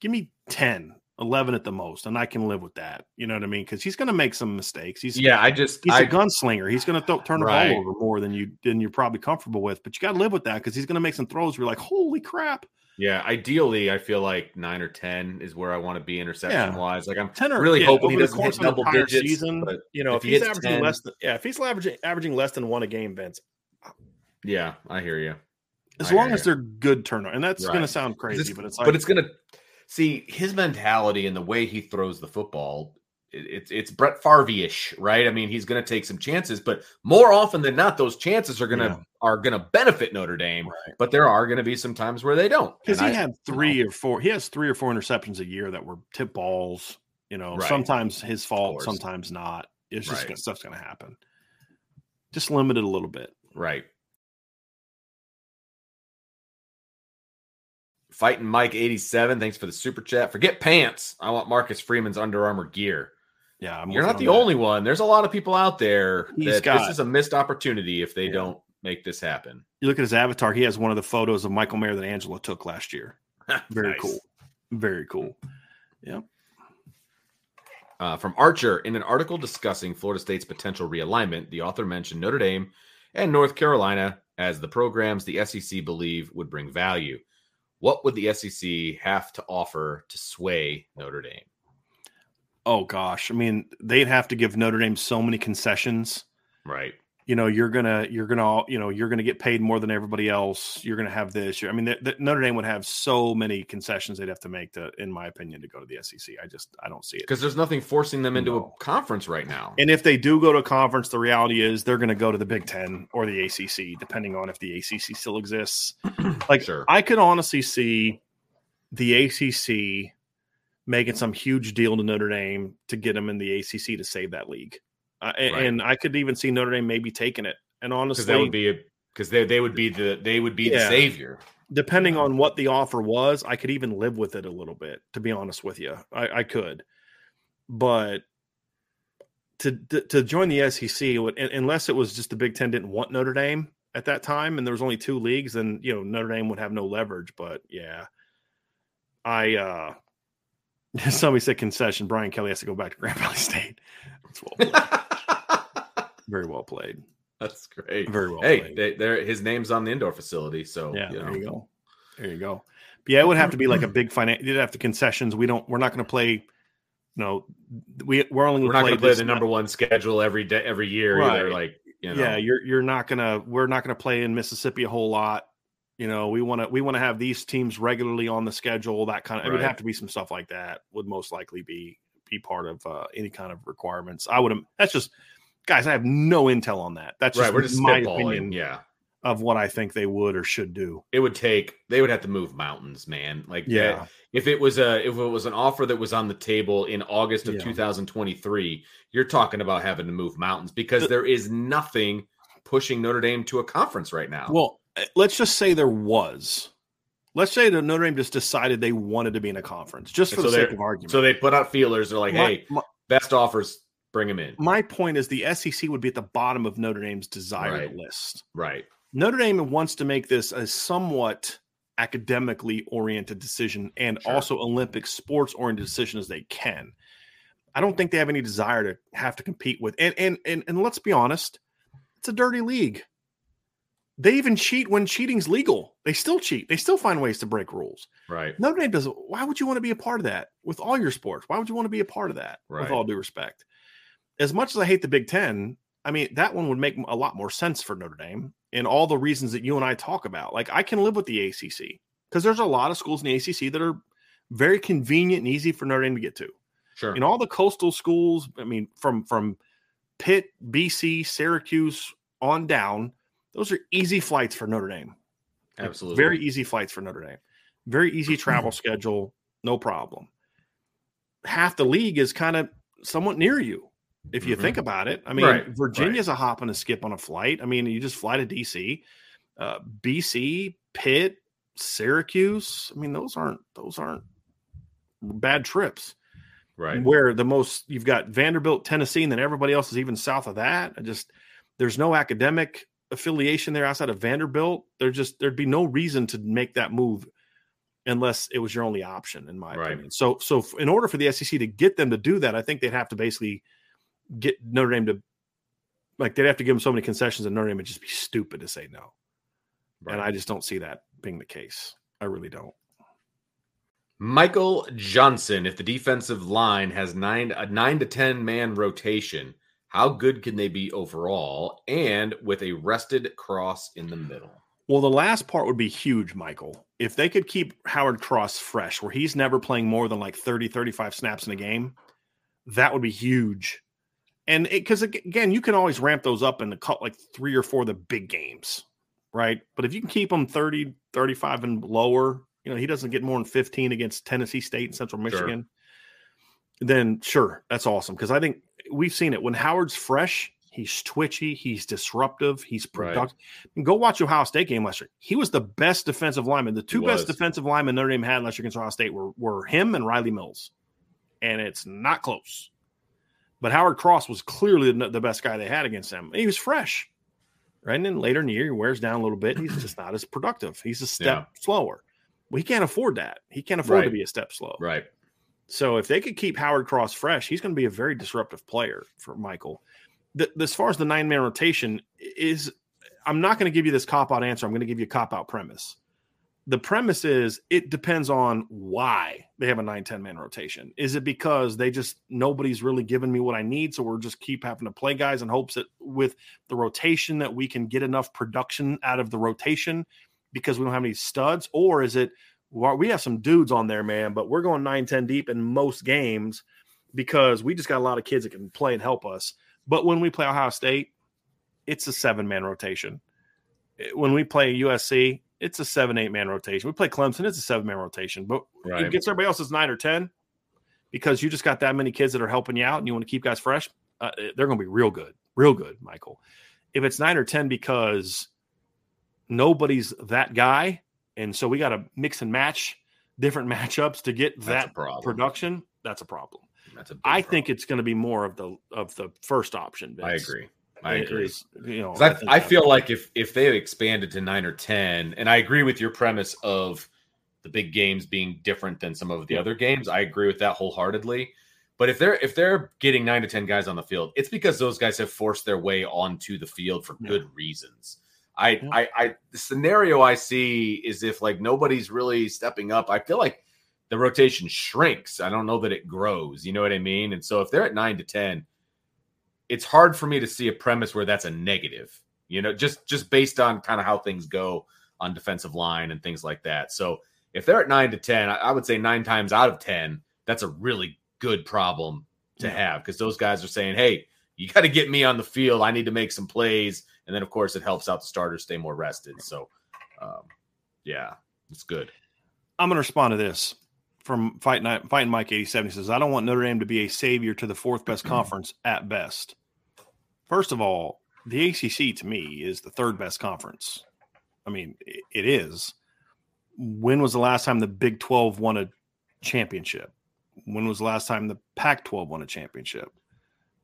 give me 10, 11 at the most, and I can live with that. You know what I mean? Because he's going to make some mistakes. He's Yeah. I just he's I, a gunslinger. He's going to th- turn the Right. ball over more than you than you're probably comfortable with. But you got to live with that because he's going to make some throws. Where you're like, holy crap! Yeah. Ideally, I feel like nine or ten is where I want to be interception wise. Like I'm Ten or really yeah, hoping he doesn't hit course of an double digits. season. but You know, if if, he he's averaging 10 less than yeah, if he's averaging averaging less than one a game, Vince, yeah, I hear you. as I long as ya. they're good turnover, and that's going to sound crazy, but it's like, but it's gonna see his mentality and the way he throws the football. It- It's it's Brett Favre-ish, right? I mean, he's going to take some chances, but more often than not, those chances are going to Yeah. are going to benefit Notre Dame. Right. But there are going to be some times where they don't. because he I- had three or four. He has three or four interceptions a year that were tip balls. You know, Right. sometimes his fault, sometimes not. It's just Right. gonna- stuff's going to happen. Just limit it a little bit. right. Fighting Mike eighty seven. Thanks for the super chat. Forget pants. I want Marcus Freeman's Under Armour gear. Yeah, I'm You're not you the that. only one. There's a lot of people out there He's that got- this is a missed opportunity if they Yeah. don't make this happen. You look at his avatar. He has one of the photos of Michael Mayer that Angela took last year. Very Nice. cool. Very cool. Uh, from Archer, in an article discussing Florida State's potential realignment, the author mentioned Notre Dame and North Carolina as the programs the SEC believe would bring value. What would the SEC have to offer to sway Notre Dame? Oh gosh, I mean, they'd have to give Notre Dame so many concessions. Right. you know you're gonna you're gonna you know you're gonna get paid more than everybody else you're gonna have this i mean the, the, notre dame would have so many concessions they'd have to make to in my opinion to go to the sec i just i don't see it Because there's nothing forcing them into No. a conference right now. and if they do go to a conference the reality is they're gonna go to the big 10 or the acc depending on if the acc still exists like Sure. i could honestly see the acc making some huge deal to notre dame to get them in the acc to save that league uh, Right. and i could even see notre dame maybe taking it and honestly Because that would be because they, they would be the they would be the savior. depending on what the offer was, I could even live with it a little bit, to be honest with you. I, I could. But to, to to join the SEC, would- unless it was just the Big Ten didn't want Notre Dame at that time, and there was only two leagues, then you know Notre Dame would have no leverage. But yeah, I uh somebody said concession. Brian Kelly has to go back to Grand Valley State. That's well played. very well played. That's great. Very well Hey, played. they, they're, his name's on the indoor facility, so Yeah, you there you go. There you go. But yeah, it would have to be like a big finance. You'd have to concessions. We don't. We're not going to play. No, we we're only We're not going to play the number one schedule every day, every year either. Right. Like you know, Yeah, you're you're not gonna. We're not going to play in Mississippi a whole lot. You know, we want to we want to have these teams regularly on the schedule. That kind of it would have to be some stuff like that. Would most likely be be part of uh, any kind of requirements. I would. That's just guys. I have no intel on that. That's right. just We're just my opinion Yeah, of what I think they would or should do. it would take. They would have to move mountains, man. Like Yeah. that- if it was a if it was an offer that was on the table in August of Yeah. 2023, you're talking about having to move mountains because The- there is nothing pushing Notre Dame to a conference right now. Well, Uh, let's just say there was. Let's say that Notre Dame just decided they wanted to be in a conference, just for So the sake of argument. so they put out feelers. They're like, my, hey, my, best offers, bring them in. my point is the SEC would be at the bottom of Notre Dame's desired Right. list. Right. Notre Dame wants to make this a somewhat academically oriented decision and Sure. also Olympic sports oriented decision as they can. I don't think they have any desire to have to compete with and and and, and let's be honest, it's a dirty league. They even cheat when cheating's legal. They still cheat. They still find ways to break rules. Right. Notre Dame doesn't. Why would you want to be a part of that with all your sports? Why would you want to be a part of that? Right. With all due respect, as much as I hate the Big Ten, I mean that one would make a lot more sense for Notre Dame and all the reasons that you and I talk about. Like I can live with the ACC because there's a lot of schools in the ACC that are very convenient and easy for Notre Dame to get to. Sure. And all the coastal schools, I mean, from from Pitt, BC, Syracuse on down, those are easy flights for Notre Dame. Absolutely. Very easy flights for Notre Dame. Very easy travel schedule, no problem. Half the league is kind of somewhat near you if you Mhm. think about it. I mean, Right, Virginia's a hop and a skip on a flight. I mean, you just fly to DC. uh, BC, Pitt, Syracuse. I mean, those aren't those aren't bad trips. Right. Where the most you've got Vanderbilt, Tennessee, and then everybody else is even south of that. I just there's no academic affiliation there outside of Vanderbilt. There just there'd be no reason to make that move unless it was your only option, in my Right. opinion. So so in order for the SEC to get them to do that, I think they'd have to basically get Notre Dame to like they'd have to give them so many concessions that Notre Dame would just be stupid to say no. And I just don't see that being the case. I really don't. Michael Johnson, if the defensive line has nine a nine to ten man rotation, how good can they be overall? And with a rested cross in the middle. Well, the last part would be huge, Michael. If they could keep Howard Cross fresh, where he's never playing more than like 30, 35 snaps in a game, that would be huge. And because again, you can always ramp those up and cut like three or four of the big games, right? But if you can keep them 30, 35 and lower, you know, he doesn't get more than 15 against Tennessee State and Central Sure. Then sure, that's awesome. Because I think we've seen it when Howard's fresh, he's twitchy, he's disruptive, he's Right. productive. And Go watch Ohio State game last year. He was the best defensive lineman. The two best defensive linemen Notre Dame had last year against Ohio State were, were him and Riley Mills. And it's not close. But Howard Cross was clearly the, the best guy they had against them. He was fresh. Right. And then later in the year, he wears down a little bit. He's just not as productive. He's a step slower. Well, he can't afford that. He can't afford to be a step slow. Right. So if they could keep Howard Cross fresh, he's going to be a very disruptive player for Michael. The, as far as the nine man rotation is, I'm not going to give you this cop out answer. I'm going to give you a cop out premise. The premise is it depends on why they have a 9 10 man rotation. Is it because they just nobody's really giving me what I need? So we're just keep having to play guys in hopes that with the rotation that we can get enough production out of the rotation because we don't have any studs? Or is it we have some dudes on there, man, but we're going 9 10 deep in most games because we just got a lot of kids that can play and help us. But when we play Ohio State, it's a seven man rotation. When we play USC, it's a seven, eight man rotation. We play Clemson, it's a seven man rotation. But Right. it gets everybody else is nine or 10 because you just got that many kids that are helping you out and you want to keep guys fresh. Uh, they're going to be real good, real good, Michael. If it's nine or 10 because nobody's that guy, and so we got to mix and match different matchups to get That's that production, that's a problem. That's a big I problem. think it's going to be more of the of the first option. I agree. I It agree. is, you know, I, I that- feel like if if they expanded to nine or ten, and I agree with your premise of the big games being different than some of the Yeah. other games, I agree with that wholeheartedly. But if they're if they're getting nine to ten guys on the field, it's because those guys have forced their way onto the field for Yeah. good reasons. I, Yeah. I I the scenario I see is if like nobody's really stepping up, I feel like the rotation shrinks. I don't know that it grows. You know what I mean? And so if they're at nine to ten, it's hard for me to see a premise where that's a negative. You know, just just based on kind of how things go on defensive line and things like that. So if they're at nine to ten, I, I would say nine times out of ten, that's a really good problem to Yeah. have because those guys are saying, "Hey, you got to get me on the field. I need to make some plays." And then, of course, it helps out the starters stay more rested. So, um, yeah, it's good. I'm going to respond to this from Fight Night, Fighting Mike 87. He says, I don't want Notre Dame to be a savior to the fourth best conference at best. First of all, the ACC to me is the third best conference. I mean, it is. When was the last time the Big 12 won a championship? When was the last time the Pac 12 won a championship?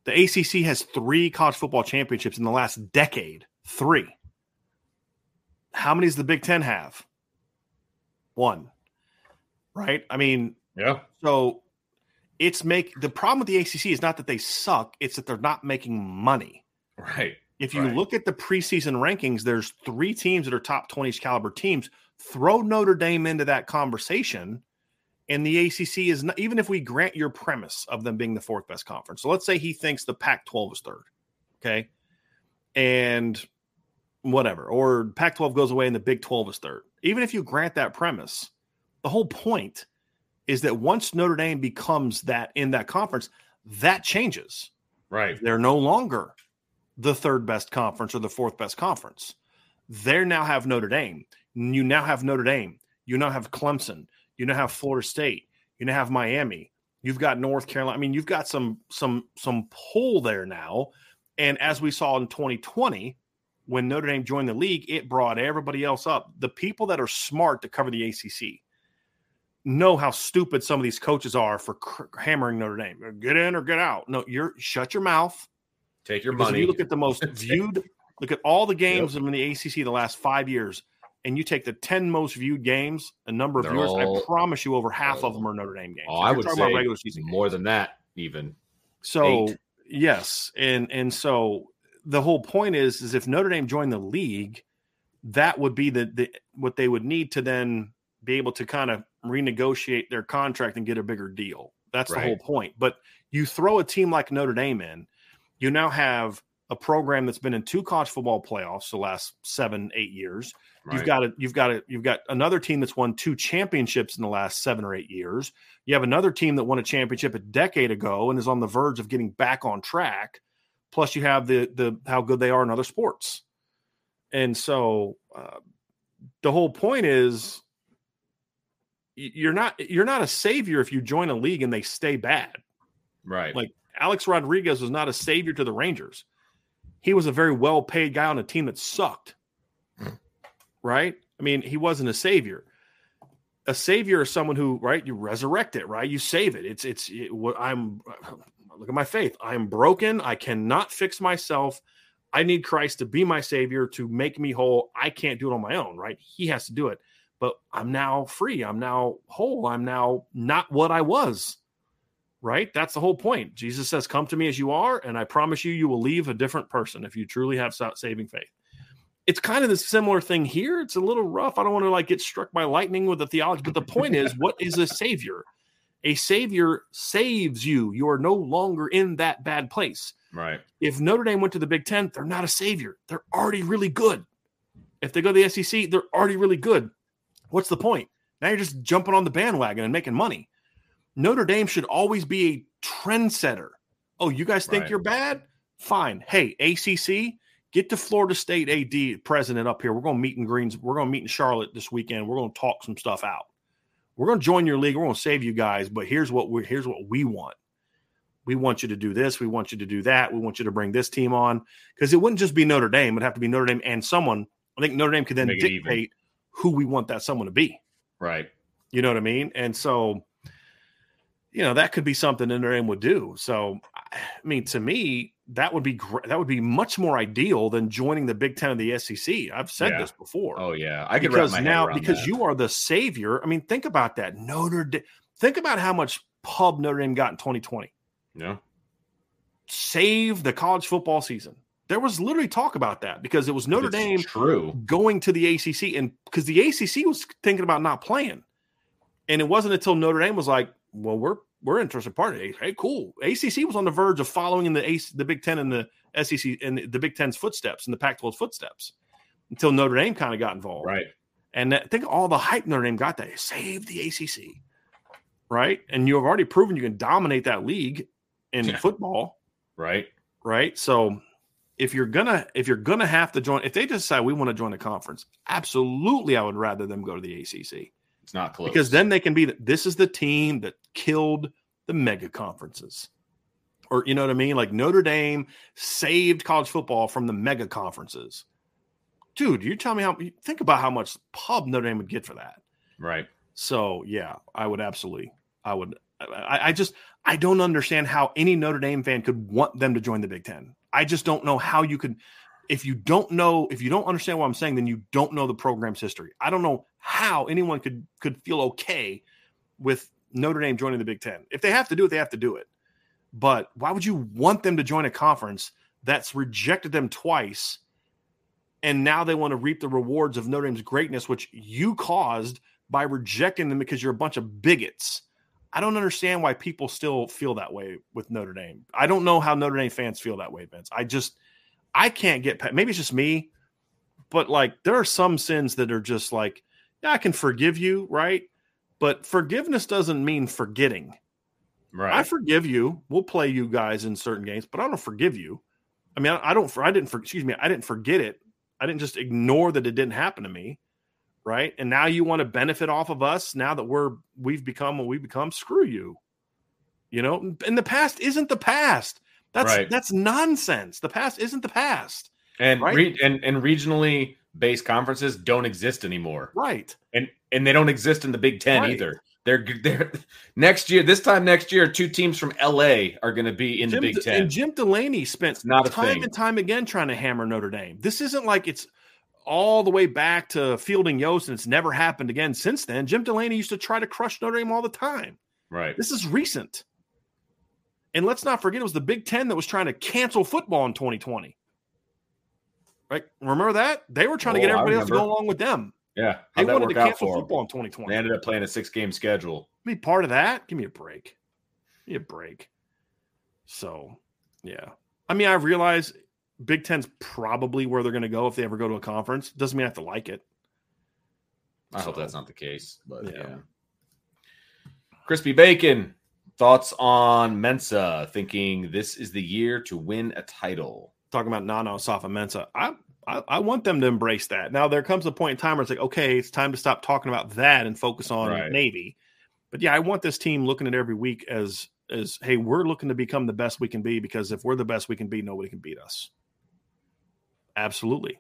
The ACC has three college football championships in the last decade. Three. How many does the Big Ten have? One. Right? I mean, Yeah, so it's make the problem with the ACC is not that they suck, it's that they're not making money. right. If you Right. look at the preseason rankings, there's three teams that are top 20 caliber teams. Throw Notre Dame into that conversation, and the ACC is not, even if we grant your premise of them being the fourth best conference. So let's say he thinks the Pac 12 is third. Okay. And whatever, or Pac 12 goes away and the Big 12 is third. Even if you grant that premise, the whole point is that once Notre Dame becomes that in that conference, that changes. Right. They're no longer the third best conference or the fourth best conference. They now have Notre Dame. You now have Notre Dame. You now have Clemson. You now have Florida State. You now have Miami. You've got North Carolina. I mean, you've got some some some pull there now. And as we saw in 2020, when Notre Dame joined the league, it brought everybody else up. The people that are smart to cover the ACC know how stupid some of these coaches are for cr- hammering Notre Dame. Get in or get out. No, you're shut your mouth. Take your money. you look at the most viewed, look at all the games in the ACC the last five years, and you take the ten most viewed games, a number of They're viewers. I promise you, over half of oh, them are Notre Dame games. oh, If I would say regular season more games. than that, even. So eight. yes, and and so the whole point is is if Notre Dame joined the league, that would be the, the what they would need to then be able to kind of renegotiate their contract and get a bigger deal. That's the whole point. But you throw a team like Notre Dame in, you now have a program that's been in two college football playoffs the last seven, eight years. You've got a you've got a you've got another team that's won two championships in the last seven or eight years. You have another team that won a championship a decade ago and is on the verge of getting back on track. Plus, you have the the how good they are in other sports, and so uh, the whole point is you're not you're not a savior if you join a league and they stay bad. right. Like Alex Rodriguez was not a savior to the Rangers. He was a very well paid guy on a team that sucked. Right? I mean, he wasn't a savior. A savior is someone who, right? You resurrect it, right? You save it. It's it's it, I'm. Look at my faith. I am broken. I cannot fix myself. I need Christ to be my savior to make me whole. I can't do it on my own, right? He has to do it. But I'm now free. I'm now whole. I'm now not what I was right? That's the whole point. Jesus says, Come to me as you are, and I promise you, you will leave a different person if you truly have saving faith. It's kind of the similar thing here. It's a little rough. I don't want to like get struck by lightning with the theology, but the point is, what is a savior? A savior saves you. You are no longer in that bad place. right. If Notre Dame went to the Big Ten, they're not a savior. They're already really good. If they go to the SEC, they're already really good. What's the point? Now you're just jumping on the bandwagon and making money. Notre Dame should always be a trendsetter. Oh, you guys think Right. you're bad? Fine. Hey, ACC, get the Florida State AD president up here. We're going to meet in Greens. We're going to meet in Charlotte this weekend. We're going to talk some stuff out. We're going to join your league. We're going to save you guys. But here's what we here's what we want. We want you to do this. We want you to do that. We want you to bring this team on because it wouldn't just be Notre Dame. It'd have to be Notre Dame and someone. I think Notre Dame could then even. dictate who we want that someone to be. Right. You know what I mean? And so, you know, that could be something Notre Dame would do. So, I mean, to me, that would be great. That would be much more ideal than joining the Big Ten of the SEC. I've said Yeah. this before. Oh yeah. I could because now, because that. you are the savior. I mean, think about that. Notre Dame. Think about how much pub Notre Dame got in 2020. Yeah. Save the college football season. There was literally talk about that because it was Notre Dame True. going to the ACC, and because the ACC was thinking about not playing, and it wasn't until Notre Dame was like, "Well, we're we're interested party. Hey, cool." ACC was on the verge of following in the AC, the Big Ten and the SEC and the Big Ten's footsteps and the Pac-12's footsteps until Notre Dame kind of got involved. Right. And that, think of all the hype Notre Dame got that saved the ACC, right? And you have already proven you can dominate that league in Yeah. football Right. right? So if you're gonna if you're gonna have to join, if they decide we want to join a conference, absolutely, I would rather them go to the ACC It's not close. because then they can be. This is the team that killed the mega conferences, or you know what I mean? Like Notre Dame saved college football from the mega conferences. Dude, you tell me how. Think about how much pub Notre Dame would get for that. right. So yeah, I would absolutely. I would. I, I just I don't understand how any Notre Dame fan could want them to join the Big Ten. I just don't know how you could. If you don't know, if you don't understand what I'm saying, then you don't know the program's history. I don't know how anyone could could feel okay with Notre Dame joining the Big Ten. If they have to do it, they have to do it. But why would you want them to join a conference that's rejected them twice, and now they want to reap the rewards of Notre Dame's greatness, which you caused by rejecting them because you're a bunch of bigots. I don't understand why people still feel that way with Notre Dame. I don't know how Notre Dame fans feel that way, Vince. I just I can't get past, maybe it's just me, but like there are some sins that are just like, yeah, I can forgive you, right? But forgiveness doesn't mean forgetting. Right. I forgive you. We'll play you guys in certain games, but I don't forgive you. I mean, I, I don't. I didn't. For, excuse me. I didn't forget it. I didn't just ignore that it didn't happen to me, right? And now you want to benefit off of us now that we're we've become what we've become. Screw you. You know, and the past isn't the past. That's Right. that's nonsense. The past isn't the past. And Right. re- and and regionally based conferences don't exist anymore. Right. And and they don't exist in the Big Ten Right. either. They're they're next year. This time next year, two teams from LA are going to be in Jim, the Big Ten. And Jim Delaney spent It's not time thing. and time again trying to hammer Notre Dame. This isn't like it's all the way back to Fielding Yost and it's never happened again since then. Jim Delaney used to try to crush Notre Dame all the time. right. This is recent. And let's not forget it was the Big Ten that was trying to cancel football in 2020. Right? Remember that? They were trying to get Oh, everybody else to go along with them. Yeah. They How'd that wanted to cancel football in 2020. They ended up playing a six game schedule. be part of that. Give me a break. Give me a break. So, yeah. I mean, I realize Big Ten's probably where they're going to go if they ever go to a conference. Doesn't mean I have to like it. I hope that's not the case, but yeah. yeah. Crispy Bacon, thoughts on Mensah thinking this is the year to win a title. Talking about Nana Osafo-Mensah. I, I I want them to embrace that. Now there comes a point in time where it's like, okay, it's time to stop talking about that and focus on Right. Navy. But yeah, I want this team looking at every week as as hey, we're looking to become the best we can be because if we're the best we can be, nobody can beat us. Absolutely.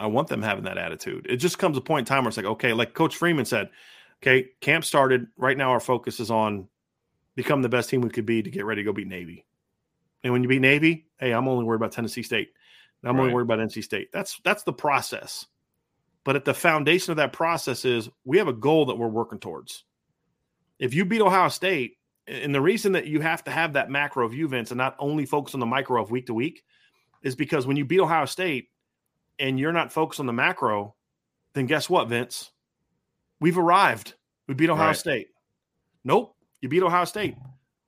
I want them having that attitude. It just comes a point in time where it's like, okay, like Coach Freeman said, okay, camp started. Right now, our focus is on become the best team we could be to get ready to go beat Navy. And when you beat Navy, hey, I'm only worried about Tennessee State. I'm only worried about NC State. That's that's the process. But at the foundation of that process is we have a goal that we're working towards. If you beat Ohio State, and the reason that you have to have that macro view, Vince, and not only focus on the micro of week to week, is because when you beat Ohio State and you're not focused on the macro, then guess what, Vince? We've arrived. We beat Ohio Right. State. Nope, you beat Ohio State.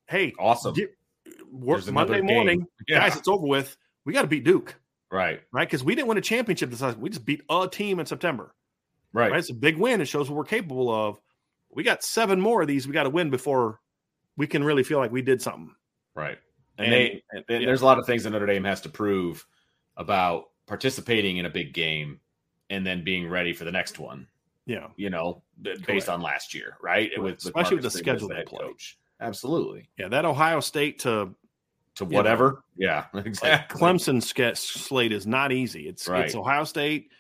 Hey, Awesome. get, work Monday morning, Yeah. guys. It's over with. We got to beat Duke, Right. right? Because we didn't win a championship this last. We just beat a team in September. Right. Right? It's a big win. It shows what we're capable of. We got seven more of these. We got to win before we can really feel like we did something. Right. And, they, and- and yeah. there's a lot of things that Notre Dame has to prove about participating in a big game and then being ready for the next one. Yeah, You know, based Correct. on last year, right? Correct. Especially with Marcus the schedule they play. coach. Absolutely. yeah. That Ohio State to To whatever. yeah. like Exactly. Clemson ske- slate is not easy. It's Right. it's Ohio State,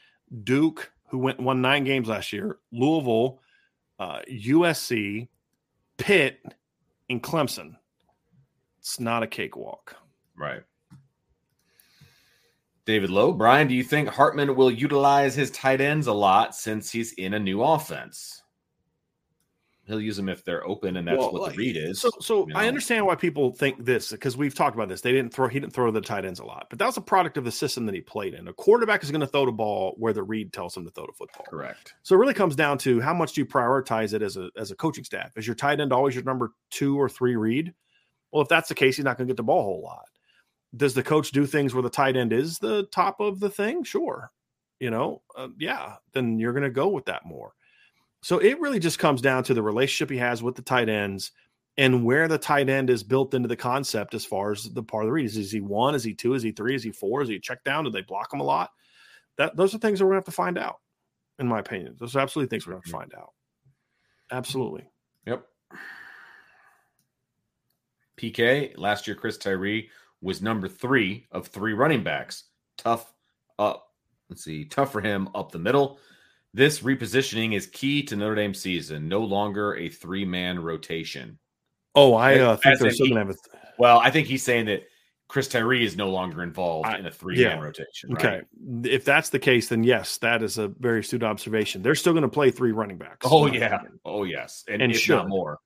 Duke, who went won nine games last year, Louisville, uh, USC, Pitt, and Clemson. It's not a cakewalk. Right. David Lowe, Brian, do you think Hartman will utilize his tight ends a lot since he's in a new offense? He'll use them if they're open, and that's Well, what like, the read is. So, so you I understand why people think this because we've talked about this. They didn't throw. He didn't throw the tight ends a lot, but that was a product of the system that he played in. A quarterback is going to throw the ball where the read tells him to throw the football. Correct. So it really comes down to how much do you prioritize it as a as a coaching staff? Is your tight end always your number two or three read? Well, if that's the case, he's not going to get the ball a whole lot. Does the coach do things where the tight end is the top of the thing? Sure, you know, uh, yeah. Then you're going to go with that more. So it really just comes down to the relationship he has with the tight ends and where the tight end is built into the concept as far as the part of the read. Is, is he one? Is he two? Is he three? Is he four? Is he a check down? Do they block him a lot? That those are things that we're gonna have to find out, in my opinion. Those are absolutely things we're gonna to find out. Absolutely. Yep. PK last year, Chris Tyree was number three of three running backs. Tough up. Let's see, tough for him up the middle. This repositioning is key to Notre Dame season. No longer a three man rotation. Oh, I uh, think they're still gonna have a Well, I think he's saying that Chris Tyree is no longer involved I- in a three man yeah. rotation. okay. If that's the case, then yes, that is a very astute observation. They're still gonna play three running backs. Oh yeah. Oh yes. And, And not more.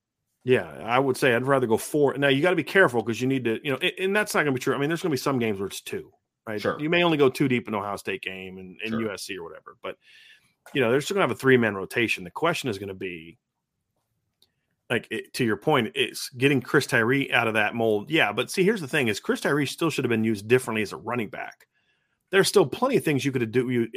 Yeah, I would say I'd rather go four. Now you got to be careful because you need to, you know, and, and that's not going to be true. I mean, there's going to be some games where it's two, right? Sure. You may only go two deep in Ohio State game and, and Sure. USC or whatever, but you know, they're still going to have a three man rotation. The question is going to be, like it, to your point, it's getting Chris Tyree out of that mold. Yeah, but see, here's the thing: is Chris Tyree still should have been used differently as a running back. There's still plenty of things you could do. You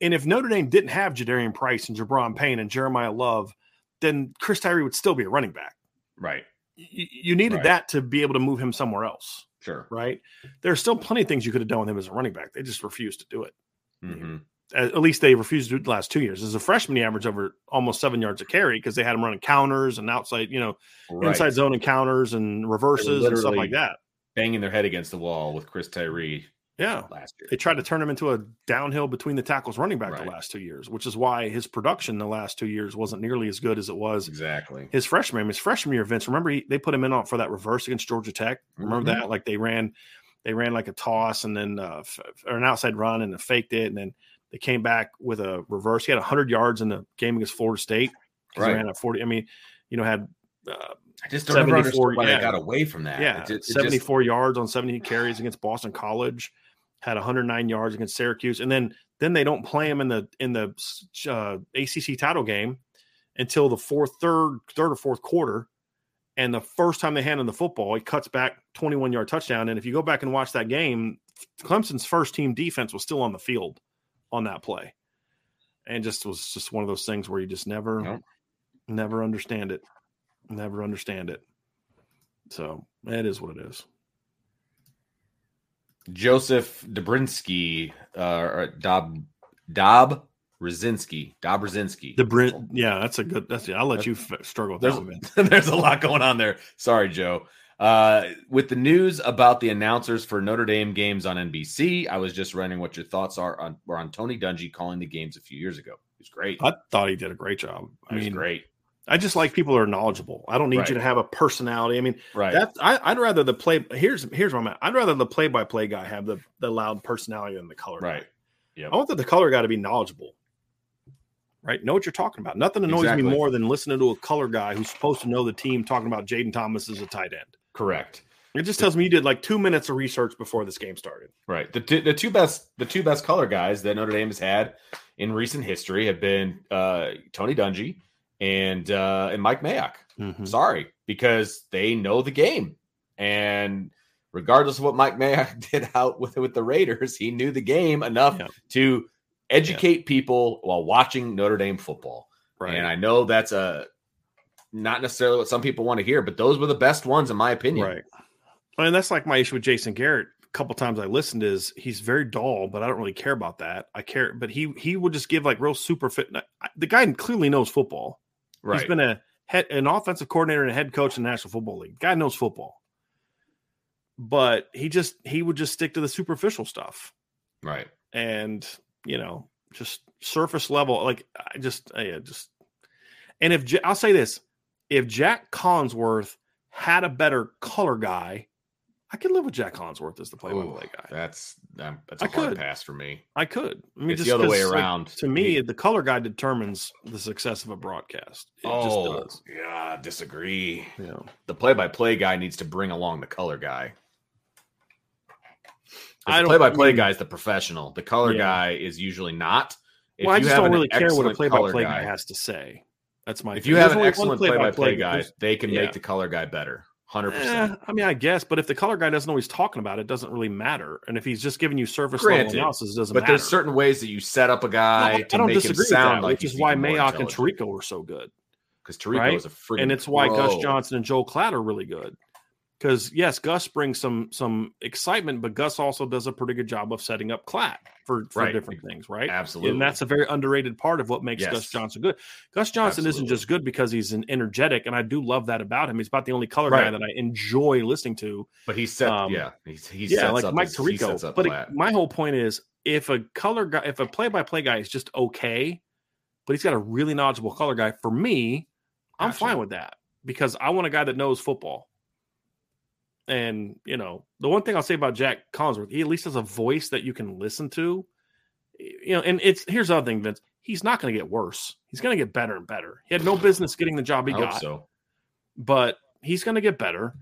and if Notre Dame didn't have Jadarian Price and Gi'Bran Payne and Jeremiyah Love, then Chris Tyree would still be a running back Right. you, you needed Right. that to be able to move him somewhere else, Sure. right? There's still plenty of things you could have done with him as a running back. They just refused to do it. hmm At, at least they refused to do it the last two years. As a freshman, he averaged over almost seven yards a carry because they had him running counters and outside, you know, Right. inside zone encounters and reverses and stuff like that. banging their head against the wall with Chris Tyree Yeah. last year. They tried to turn him into a downhill between the tackles running back Right. the last two years, which is why his production the last two years wasn't nearly as good as it was Exactly. his freshman his freshman year. Vince, remember he, they put him in on for that reverse against Georgia Tech. Remember Mhm. that? Like they ran, they ran like a toss and then uh, f- or an outside run and then faked it, and then they came back with a reverse. He had hundred yards in the game against Florida State. Right. ran at forty. I mean, you know, had uh, I just don't ever 74, understand why yeah. they got away from that. yeah, It ju- it just- 74 yards on 70 carries against Boston College, had 109 yards against Syracuse, and then then they don't play him in the in the uh, ACC title game until the fourth, third, third or fourth quarter. And the first time they hand him the football, he cuts back 21 yard touchdown. And if you go back and watch that game, Clemson's first team defense was still on the field on that play, and just was just one of those things where you just never, never understand it, never understand it. So it is what it is. Joseph Dobrinsky, uh, or Dob Dob Brzezinski, Dob Brzezinski. The yeah, that's a good. That's I'll let you f- struggle with that one. There's, there's a lot going on there. Sorry, Joe. Uh, with the news about the announcers for Notre Dame games on NBC, I was just wondering what your thoughts are on were on Tony Dungy calling the games a few years ago. He was great. I thought he did a great job. I mean, great. I just like people who are knowledgeable. I don't need Right. you to have a personality. I mean, Right. that I, I'd rather the play. Here's here's where I'm at. I'd rather the play by play guy have the the loud personality than the color. guy. right. Yep. I want the, the color guy to be knowledgeable. Right, know what you're talking about. Nothing annoys Exactly. me more than listening to a color guy who's supposed to know the team talking about Jayden Thomas as a tight end. Correct. It just tells me you did like two minutes of research before this game started. Right. The two, the two best the two best color guys that Notre Dame has had in recent history have been uh, Tony Dungy and uh, and Mike Mayock. Mm-hmm. Sorry, because they know the game, and regardless of what Mike Mayock did out with with the Raiders, he knew the game enough Yeah. to educate people while watching Notre Dame football. Right. And I know that's a not necessarily what some people want to hear, but those were the best ones in my opinion. Right. Mean, that's like my issue with Jason Garrett. A couple times I listened is he's very dull, but I don't really care about that. I care, but he he would just give like real super fit. The guy clearly knows football. Right. He's been a head, an offensive coordinator and a head coach in the National Football League. Guy knows football, but he just he would just stick to the superficial stuff right. and you know just surface level. Like I just uh, I just and if I'll say this, if Jack Collinsworth had a better color guy, I could live with Jack Collinsworth as the play-by-play guy. That's um, that's I a hard could. pass for me. I could. I mean, It's just the other way 'cause, like, around. to me, He- the color guy determines the success of a broadcast. It oh, just does. yeah, disagree. Know. The play-by-play guy needs to bring along the color guy. I don't- play-by-play I mean- guy is the professional. The color Yeah. guy is usually not. If well, I you just have don't really care what a play-by-play color guy has to say. That's my. if thing. you have There's an excellent play-by-play guy, they can yeah. make the color guy better. Hundred Eh, percent. I mean, I guess, but if the color guy doesn't know what he's talking about, it doesn't really matter. And if he's just giving you surface Granted, level analysis, it doesn't matter. But matter. there's certain ways that you set up a No, guy I, to I don't make him disagree with sound that, like which is why Mayock and Tirico are so good. because Tirico right? is a freaking and it's why Gus. Johnson and Joel Klatt are really good. Because yes, Gus brings some some excitement, but Gus also does a pretty good job of setting up Klatt for, for Right. different things, right? Absolutely. And that's a very underrated part of what makes Yes. Gus Johnson good. Gus Johnson isn't just good because he's an energetic, and I do love that about him. He's about the only color guy that I enjoy listening to. But he set, Um, yeah, he, he yeah, sets like up Mike his- Tirico. sets up But it- my whole point is, if a color guy, if a play-by-play guy is just okay, but he's got a really knowledgeable color guy, for me, I'm Gotcha. fine with that because I want a guy that knows football. And you know, the one thing I'll say about Jack Collinsworth, he at least has a voice that you can listen to. You know, and it's here's the other thing, Vince. He's not going to get worse. He's going to get better and better. He had no business getting the job he I got so. but he's going to get better.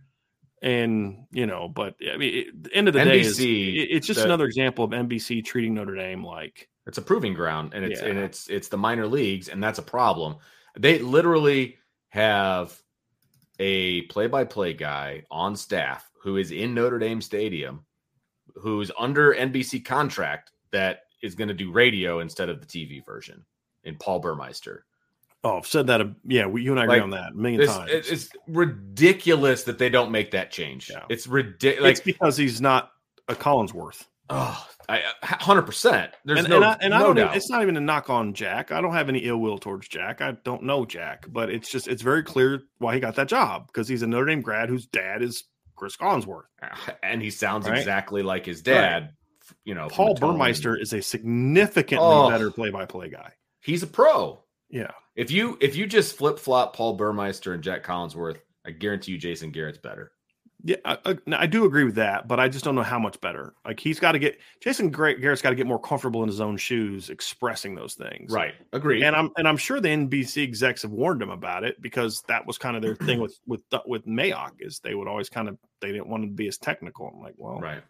And you know, but I mean, it, the end of the day is it- it's just the- another example of NBC treating Notre Dame like It's a proving ground, and it's and it's it's the minor leagues, and that's a problem. They literally have a play-by-play guy on staff who is in Notre Dame Stadium, who's under NBC contract that is going to do radio instead of the TV version. In Paul Burmeister, oh, I've said that. Yeah, we, you and I agree Like, on that a million it's, times. it's ridiculous that they don't make that change. Yeah. It's ridiculous. Like, it's because he's not a Collinsworth. Oh, I uh, hundred percent. There's and, no, and I, and I don't. Even, it's not even a knock on Jack. I don't have any ill will towards Jack. I don't know Jack, but it's just it's very clear why he got that job because he's a Notre Dame grad whose dad is Chris Collinsworth. Uh, and he sounds Right? exactly like his dad you know, Paul. Burmeister is a significantly Oh. better play-by-play guy. He's a pro. Yeah, If you if you just flip flop Paul Burmeister and Jack Collinsworth, I guarantee you Jason Garrett's better. Yeah, I, I, I do agree with that, but I just don't know how much better. Like he's got to get Jason Garrett's got to get more comfortable in his own shoes, expressing those things. Right. agree. And I'm and I'm sure the NBC execs have warned him about it because that was kind of their thing with with with Mayock is they would always kind of they didn't want to be as technical. I'm like, well, right.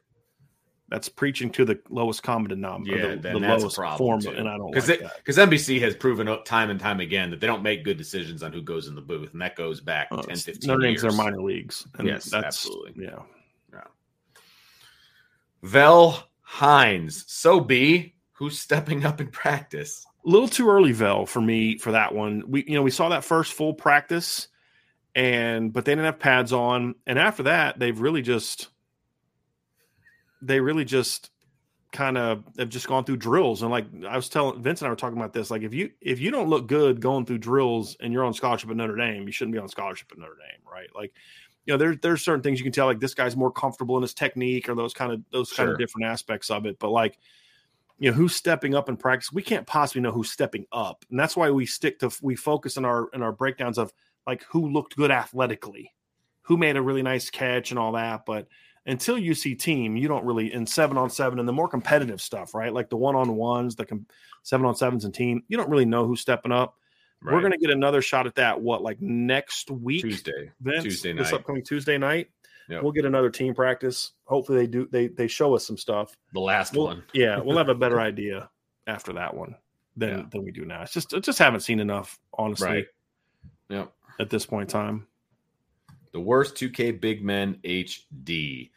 That's preaching to the lowest common denominator, Yeah, the, then the that's a lowest problem form, and I don't because like because NBC has proven up time and time again that they don't make good decisions on who goes in the booth, and that goes back Uh, 10, it's- 15 Notre years. Their minor leagues. And Yes, that's, absolutely. Yeah. Vel Hines, so B, who's stepping up in practice. a little too early, Vel, for me for that one. We you know we saw that first full practice, and but they didn't have pads on, and after that they've really just they really just kind of have just gone through drills. And like I was telling Vince and I were talking about this like if you if you don't look good going through drills and you're on scholarship at Notre Dame you shouldn't be on scholarship at Notre Dame right? Like you know there's there's certain things you can tell like this guy's more comfortable in his technique or those kind of those kind of different aspects of it. But like you know who's stepping up in practice? We can't possibly know who's stepping up. And that's why we stick to we focus in our in our breakdowns of like who looked good athletically who made a really nice catch and all that. But until you see team you don't really in seven on seven and the more competitive stuff right like the one on ones the com- seven on sevens and team you don't really know who's stepping up we're going to get another shot at that what like next week Tuesday. Vince, Tuesday this upcoming tuesday night Yep. we'll get another team practice hopefully they do they they show us some stuff The last We'll- one. yeah, we'll have a better idea after that one than Yeah. than we do now. It's just I just haven't seen enough, honestly, Right. Yep. at this point in time. The worst 2K big men HD.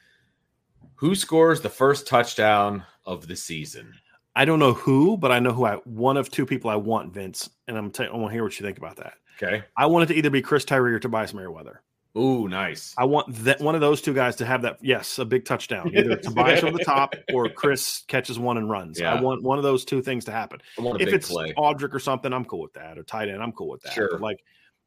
Who scores the first touchdown of the season? I don't know who, but I know who I one of two people I want, Vince, and I'm telling I want to hear what you think about that. Okay. I want it to either be Chris Tyree or Tobias Merriweather. Ooh, nice. I want that one of those two guys to have that. Yes, a big touchdown. Either Tobias over the top or Chris catches one and runs. I want one of those two things to happen. I want a if big it's play. Audric or something, I'm cool with that. Or tight end, I'm cool with that. Sure. But like,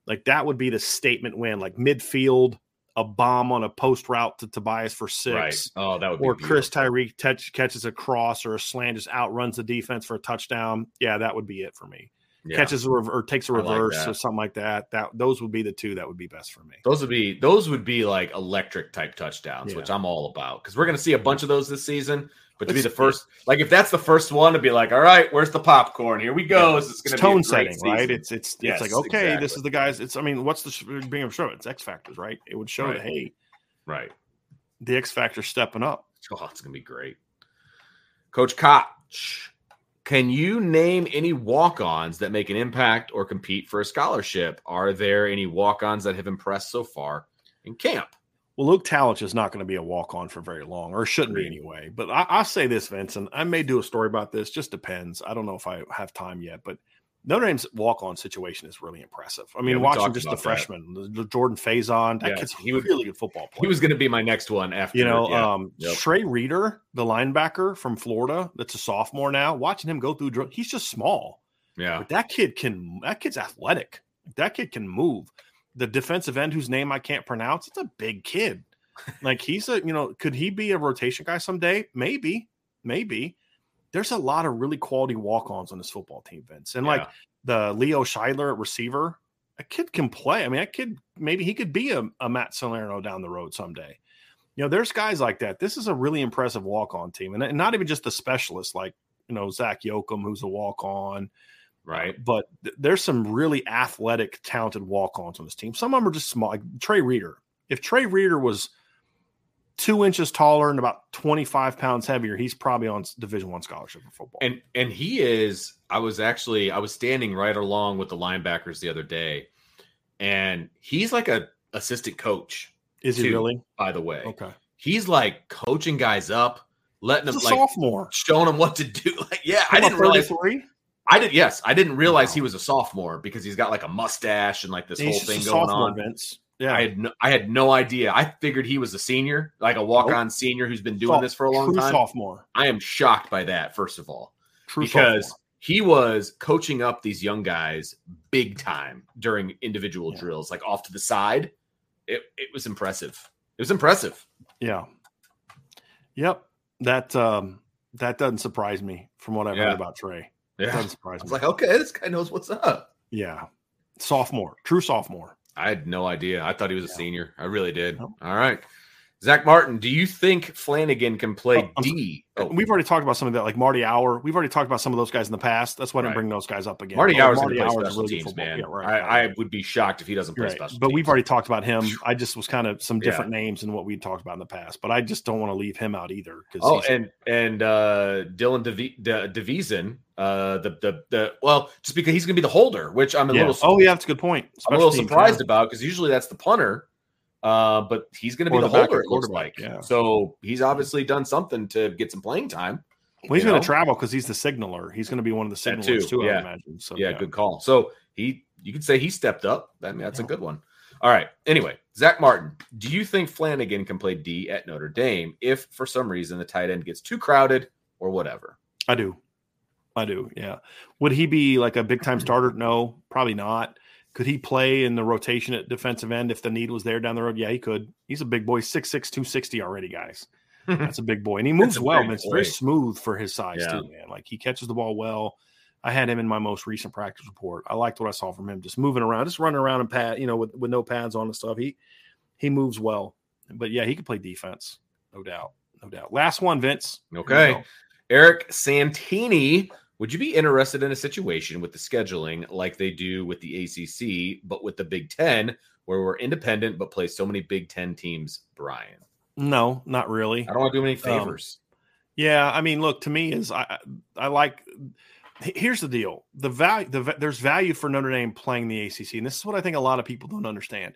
like that would be the statement win. Like midfield, a bomb on a post route to Tobias for six, Right. Oh, that would be or Chris. Tyreek touch, catches a cross or a slant, just outruns the defense for a touchdown. Yeah, that would be it for me. Yeah. Catches a rev- or takes a reverse that. or something like that. That those would be the two that would be best for me. Those would be those would be like electric type touchdowns, which I'm all about because we're going to see a bunch of those this season. But to be the first, like if that's the first one, to be like, all right, where's the popcorn? Here we go. This is It's going to tone setting, right? It's it's Yes, it's like okay, this is the guys. It's I mean, what's the sh- being of show? It's X factors, right? It would show Right. that hey, right. the X factor stepping up. Oh, it's going to be great. Coach Koch, can you name any walk-ons that make an impact or compete for a scholarship? Are there any walk-ons that have impressed so far in camp? Well, Luke Talich is not going to be a walk on for very long, or shouldn't be anyway. But I, I'll say this, Vincent. I may do a story about this. Just depends. I don't know if I have time yet, but Notre Dame's walk on situation is really impressive. I mean, Yeah, watching just the freshman, the, the Jordan Faison, that Yeah, kid's he a really good football player. He was going to be my next one after you know, yeah. um, Yep. Trey Reader, the linebacker from Florida, that's a sophomore now. Watching him go through, he's just small. yeah. But that kid can. That kid's athletic. That kid can move. The defensive end whose name I can't pronounce. It's a big kid. Like he's a. You know, could he be a rotation guy someday? Maybe. Maybe. There's a lot of really quality walk-ons on this football team, Vince. And like the Leo Scheidler at receiver, a kid can play. I mean, that kid maybe he could be a, a Matt Salerno down the road someday. You know, there's guys like that. This is a really impressive walk-on team, and, and not even just the specialists like you know Zach Yoakam, who's a walk-on right. but th- there's some really athletic, talented walk-ons on this team. Some of them are just small. Like Trey Reader. If Trey Reader was two inches taller and about 25 pounds heavier, he's probably on Division One scholarship for football. And and he is. I was actually I was standing right along with the linebackers the other day, and he's like a assistant coach. Is he really? By the way, Okay. he's like coaching guys up, letting He's them like sophomore. showing them what to do. Like, yeah, I didn't realize. I did. Yes, I didn't realize Wow. he was a sophomore because he's got like a mustache and like this He's whole thing going on. Vince. Yeah. I had no, I had no idea. I figured he was a senior, like a walk-on senior who's been doing Soph- this for a long time. sophomore. I am shocked by that. First of all, True because sophomore. he was coaching up these young guys big time during individual Yeah. drills, like off to the side. It it was impressive. It was impressive. Yeah. Yep. That um That doesn't surprise me from what I've Yeah. heard about Trey. Yeah. doesn't I was me. like, okay, this guy knows what's up. yeah. Sophomore, true sophomore. I had no idea. I thought he was a Yeah. senior. I really did. All right. Zach Martin, do you think Flanagan can play Oh, D? Oh, We've already talked about some of that, like Marty Hour. We've already talked about some of those guys in the past. That's why I didn't Right. bring those guys up again. Marty Hour's play Hour's a special really good teams, man. Yeah, right, I. I would be shocked if he doesn't play Right. special But teams. we've already talked about him. I just was kind of some Yeah. different names than what we talked about in the past. But I just don't want to leave him out either. Oh, and and uh Dylan Devi- De- uh, the the the well, just because he's going to be the holder, which I'm a yeah. little oh yeah, that's a good point. I'm a little surprised yeah. about because usually that's the punter, uh, but he's going to be Or the, the holder. It looks like. yeah. So he's obviously done something to get some playing time. Well, he's going to travel because he's the signaler. He's going to be one of the That signalers too, too. yeah. I imagine. So yeah, good call. So he, you could say he stepped up. I mean, that's a good one. All right. Anyway, Zach Martin, do you think Flanagan can play D at Notre Dame if for some reason the tight end gets too crowded or whatever? I do. I do. Yeah. Would he be like a big time starter? No, probably not. Could he play in the rotation at defensive end if the need was there down the road? Yeah, he could. He's a big boy, 6'6, 260 already, guys. That's a big boy. And he moves well, man. It's very smooth for his size, Yeah. too, man. Like he catches the ball well. I had him in my most recent practice report. I liked what I saw from him, just moving around, just running around and pad, you know, with, with no pads on and stuff. He he moves well. But yeah, he could play defense, no doubt. No doubt. Last one, Vince. Okay. Eric Santini, would you be interested in a situation with the scheduling like they do with the ACC, but with the Big Ten, where we're independent but play so many Big Ten teams? Brian, No, not really. I don't want to do any Um, favors. Yeah, I mean, look to me is I I like. Here's the deal: the value, the there's value for Notre Dame playing the ACC, and this is what I think a lot of people don't understand.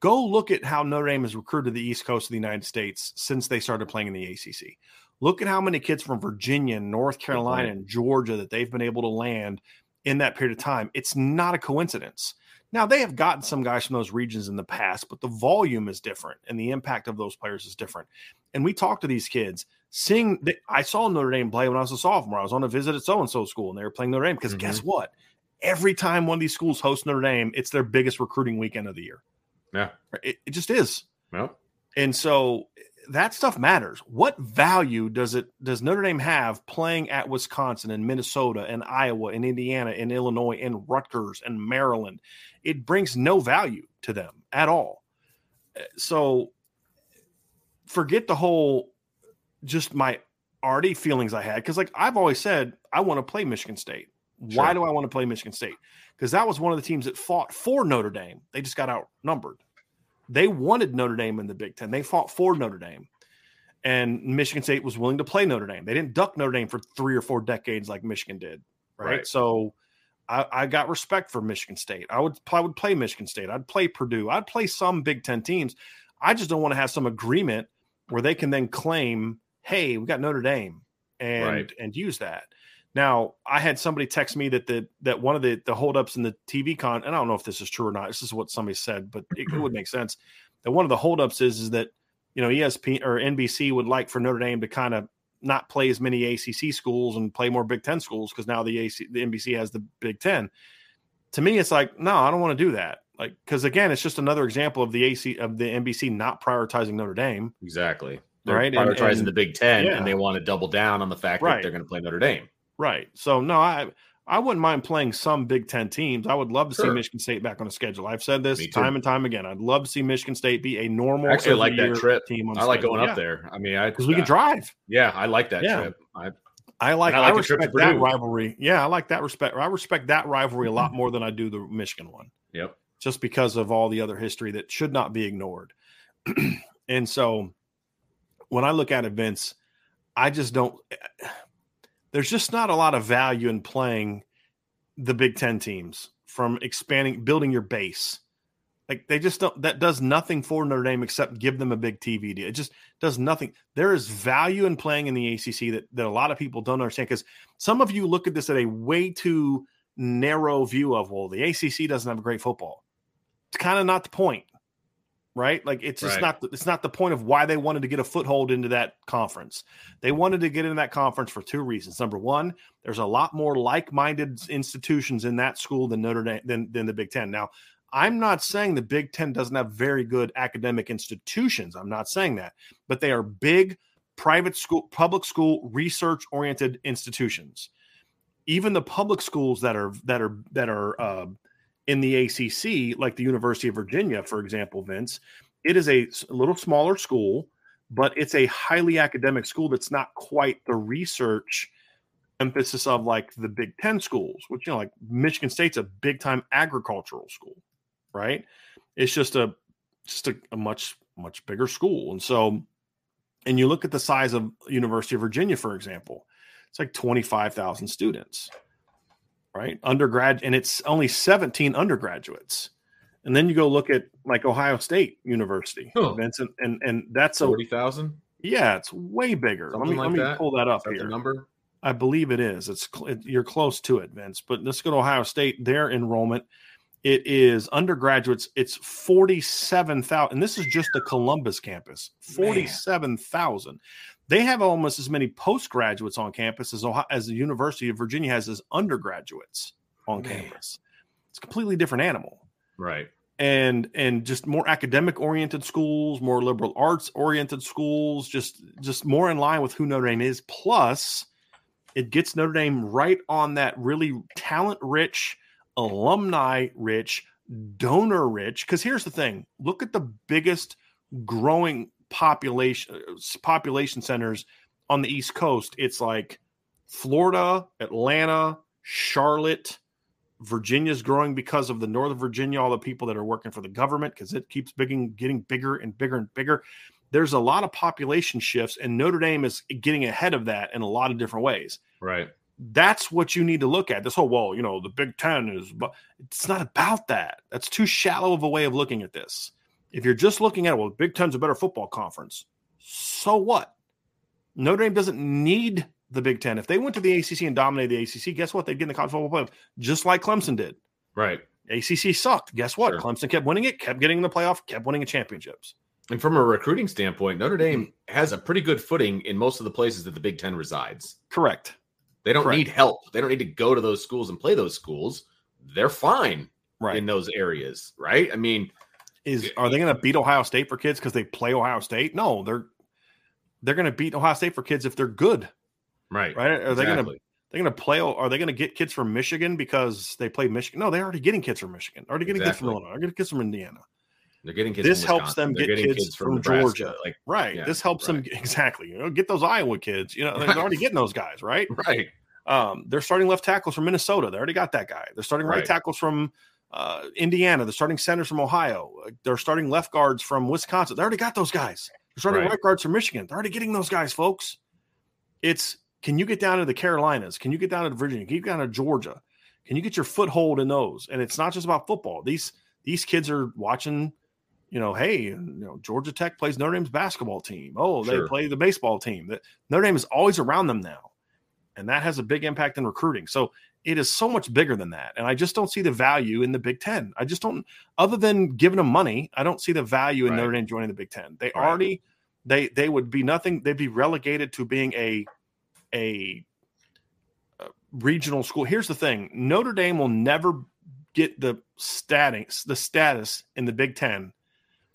Go look at how Notre Dame has recruited the East Coast of the United States since they started playing in the ACC. Look at how many kids from Virginia, and North Carolina, and Georgia that they've been able to land in that period of time. It's not a coincidence. Now they have gotten some guys from those regions in the past, but the volume is different, and the impact of those players is different. And we talk to these kids seeing that I saw Notre Dame play when I was a sophomore. I was on a visit at so and so school and they were playing Notre Dame because guess mm-hmm. what? Every time one of these schools hosts Notre Dame, it's their biggest recruiting weekend of the year. Yeah. It, it just is. Well, And so that stuff matters. What value does it does Notre Dame have playing at Wisconsin and Minnesota and Iowa and Indiana and Illinois and Rutgers and Maryland? It brings no value to them at all. Uh, So forget the whole just my already feelings I had because like I've always said I want to play Michigan State. Why Sure. do I want to play Michigan State? Because that was one of the teams that fought for Notre Dame. They just got outnumbered. They wanted Notre Dame in the Big Ten. They fought for Notre Dame. And Michigan State was willing to play Notre Dame. They didn't duck Notre Dame for three or four decades like Michigan did. Right. Right. So I, I got respect for Michigan State. I would I would play Michigan State. I'd play Purdue. I'd play some Big Ten teams. I just don't want to have some agreement where they can then claim, hey, we got Notre Dame and Right. and use that. Now, I had somebody text me that the that one of the the holdups in the TV con, and I don't know if this is true or not. This is what somebody said, but it, it would make sense. That one of the holdups is is that you know ESP or NBC would like for Notre Dame to kind of not play as many ACC schools and play more Big Ten schools because now the AC the NBC has the Big Ten. To me, it's like no, I don't want to do that. Like because again, it's just another example of the AC of the NBC not prioritizing Notre Dame. exactly. They're Right, and- prioritizing and- the Big Ten, yeah. and they want to double down on the fact Right. that they're going to play Notre Dame. Right. So no, I I wouldn't mind playing some Big Ten teams. I would love to see Michigan State back on the schedule. I've said this time and time again. I'd love to see Michigan State be a normal. I actually like that trip. Team on I like schedule. going Yeah, up there. I mean, I because we can drive. Yeah, I like that Yeah. trip. I, I like. I, I like to respect that rivalry. Yeah, I like that respect. I respect that rivalry a lot more than I do the Michigan one. yep. just because of all the other history that should not be ignored. and so when I look at events, I just don't, eh, there's just not a lot of value in playing the Big Ten teams from expanding, building your base. Like they just don't, that does nothing for Notre Dame except give them a big TV deal. It just does nothing. There is value in playing in the ACC that, that a lot of people don't understand because some of you look at this at a way too narrow view of, well, the ACC doesn't have great football it's kind of not the point right? Like it's just Right. not the, it's not the point of why they wanted to get a foothold into that conference. They wanted to get into that conference for two reasons. Number one there's a lot more like-minded institutions in that school than notre dame than, than the big ten. Now i'm not saying the big ten doesn't have very good academic institutions. I'm not saying that but they are big private school, public school, research oriented institutions. Even the public schools that are that are that are uh, in the ACC, like the University of Virginia, for example, Vince, it is a little smaller school, but it's a highly academic school that's not quite the research emphasis of like the Big Ten schools, which you know, like Michigan State's a big time agricultural school, right? It's just a just a, a much much bigger school, and so, and you look at the size of University of Virginia, for example, it's like twenty five thousand students, right? Undergrad, and it's only seventeen undergraduates. And then you go look at like Ohio State University, Oh. Vincent, and and that's a Forty thousand. yeah, it's way bigger. let me like let me that? pull that up Is that here. the number? I believe it is. It's it, you're close to it, Vince. But let's go to Ohio State. Their enrollment, it is undergraduates. It's forty seven thousand, and this is just the Columbus campus. Forty seven thousand. They have almost as many postgraduates on campus as Ohio, as the University of Virginia has as undergraduates on Man. campus. It's a completely different animal Right. and and just more academic oriented schools more liberal arts oriented schools just just more in line with who notre dame is plus it gets notre dame right on that really talent rich alumni rich donor rich because here's the thing look at the biggest growing population uh, population centers on the east coast it's like florida atlanta charlotte Virginia's growing because of the Northern Virginia, all the people that are working for the government, because it keeps bigging, getting bigger and bigger and bigger. There's a lot of population shifts, and Notre Dame is getting ahead of that in a lot of different ways. Right. That's what you need to look at. This whole, well, you know, the Big Ten is, but it's not about that. That's too shallow of a way of looking at this. If you're just looking at, it, well, Big Ten's a better football conference, so what? Notre Dame doesn't need the Big Ten. If they went to the ACC and dominated the ACC, guess what? They'd get in the college football playoff, just like Clemson did. Right. ACC sucked. Guess what? Sure. Clemson kept winning it, kept getting in the playoff, kept winning championships. And from a recruiting standpoint, Notre Dame Mm-hmm. has a pretty good footing in most of the places that the Big Ten resides. Correct. They don't Correct. need help. They don't need to go to those schools and play those schools. They're fine Right. in those areas, right? I mean, Is are they going to beat Ohio State for kids because they play Ohio State? No, they're they're going to beat Ohio State for kids if they're good, right. right? Are they going to they're going to play? Are they going to get kids from Michigan because they play Michigan? No, they're already getting kids from Michigan. Already getting kids from Exactly. Illinois. Already getting kids from Indiana. They're getting kids. This from helps them They're get getting kids from Nebraska. Georgia. Like, Right. Yeah, this helps them exactly. You know, get those Iowa kids. You know, they're already getting those guys, right? right. Um, they're starting left tackles from Minnesota. They already got that guy. They're starting right, Right. tackles from uh, Indiana. They're starting centers from Ohio. They're starting left guards from Wisconsin. They already got those guys. They're starting Right. right guards from Michigan. They're already getting those guys, folks. It's can you get down to the Carolinas? Can you get down to Virginia? Can you get down to Georgia? Can you get your foothold in those? And it's not just about football. These these kids are watching. You know, hey, you know, Georgia Tech plays Notre Dame's basketball team. Oh, they Sure. play the baseball team. That Notre Dame is always around them now and that has a big impact in recruiting. So it is so much bigger than that. And I just don't see the value in the Big Ten. I just don't, other than giving them money, I don't see the value in Right. Notre Dame joining the Big Ten. They Right. already, they they would be nothing. They'd be relegated to being a a, regional school. Here's the thing: Notre Dame will never get the status the status in the Big Ten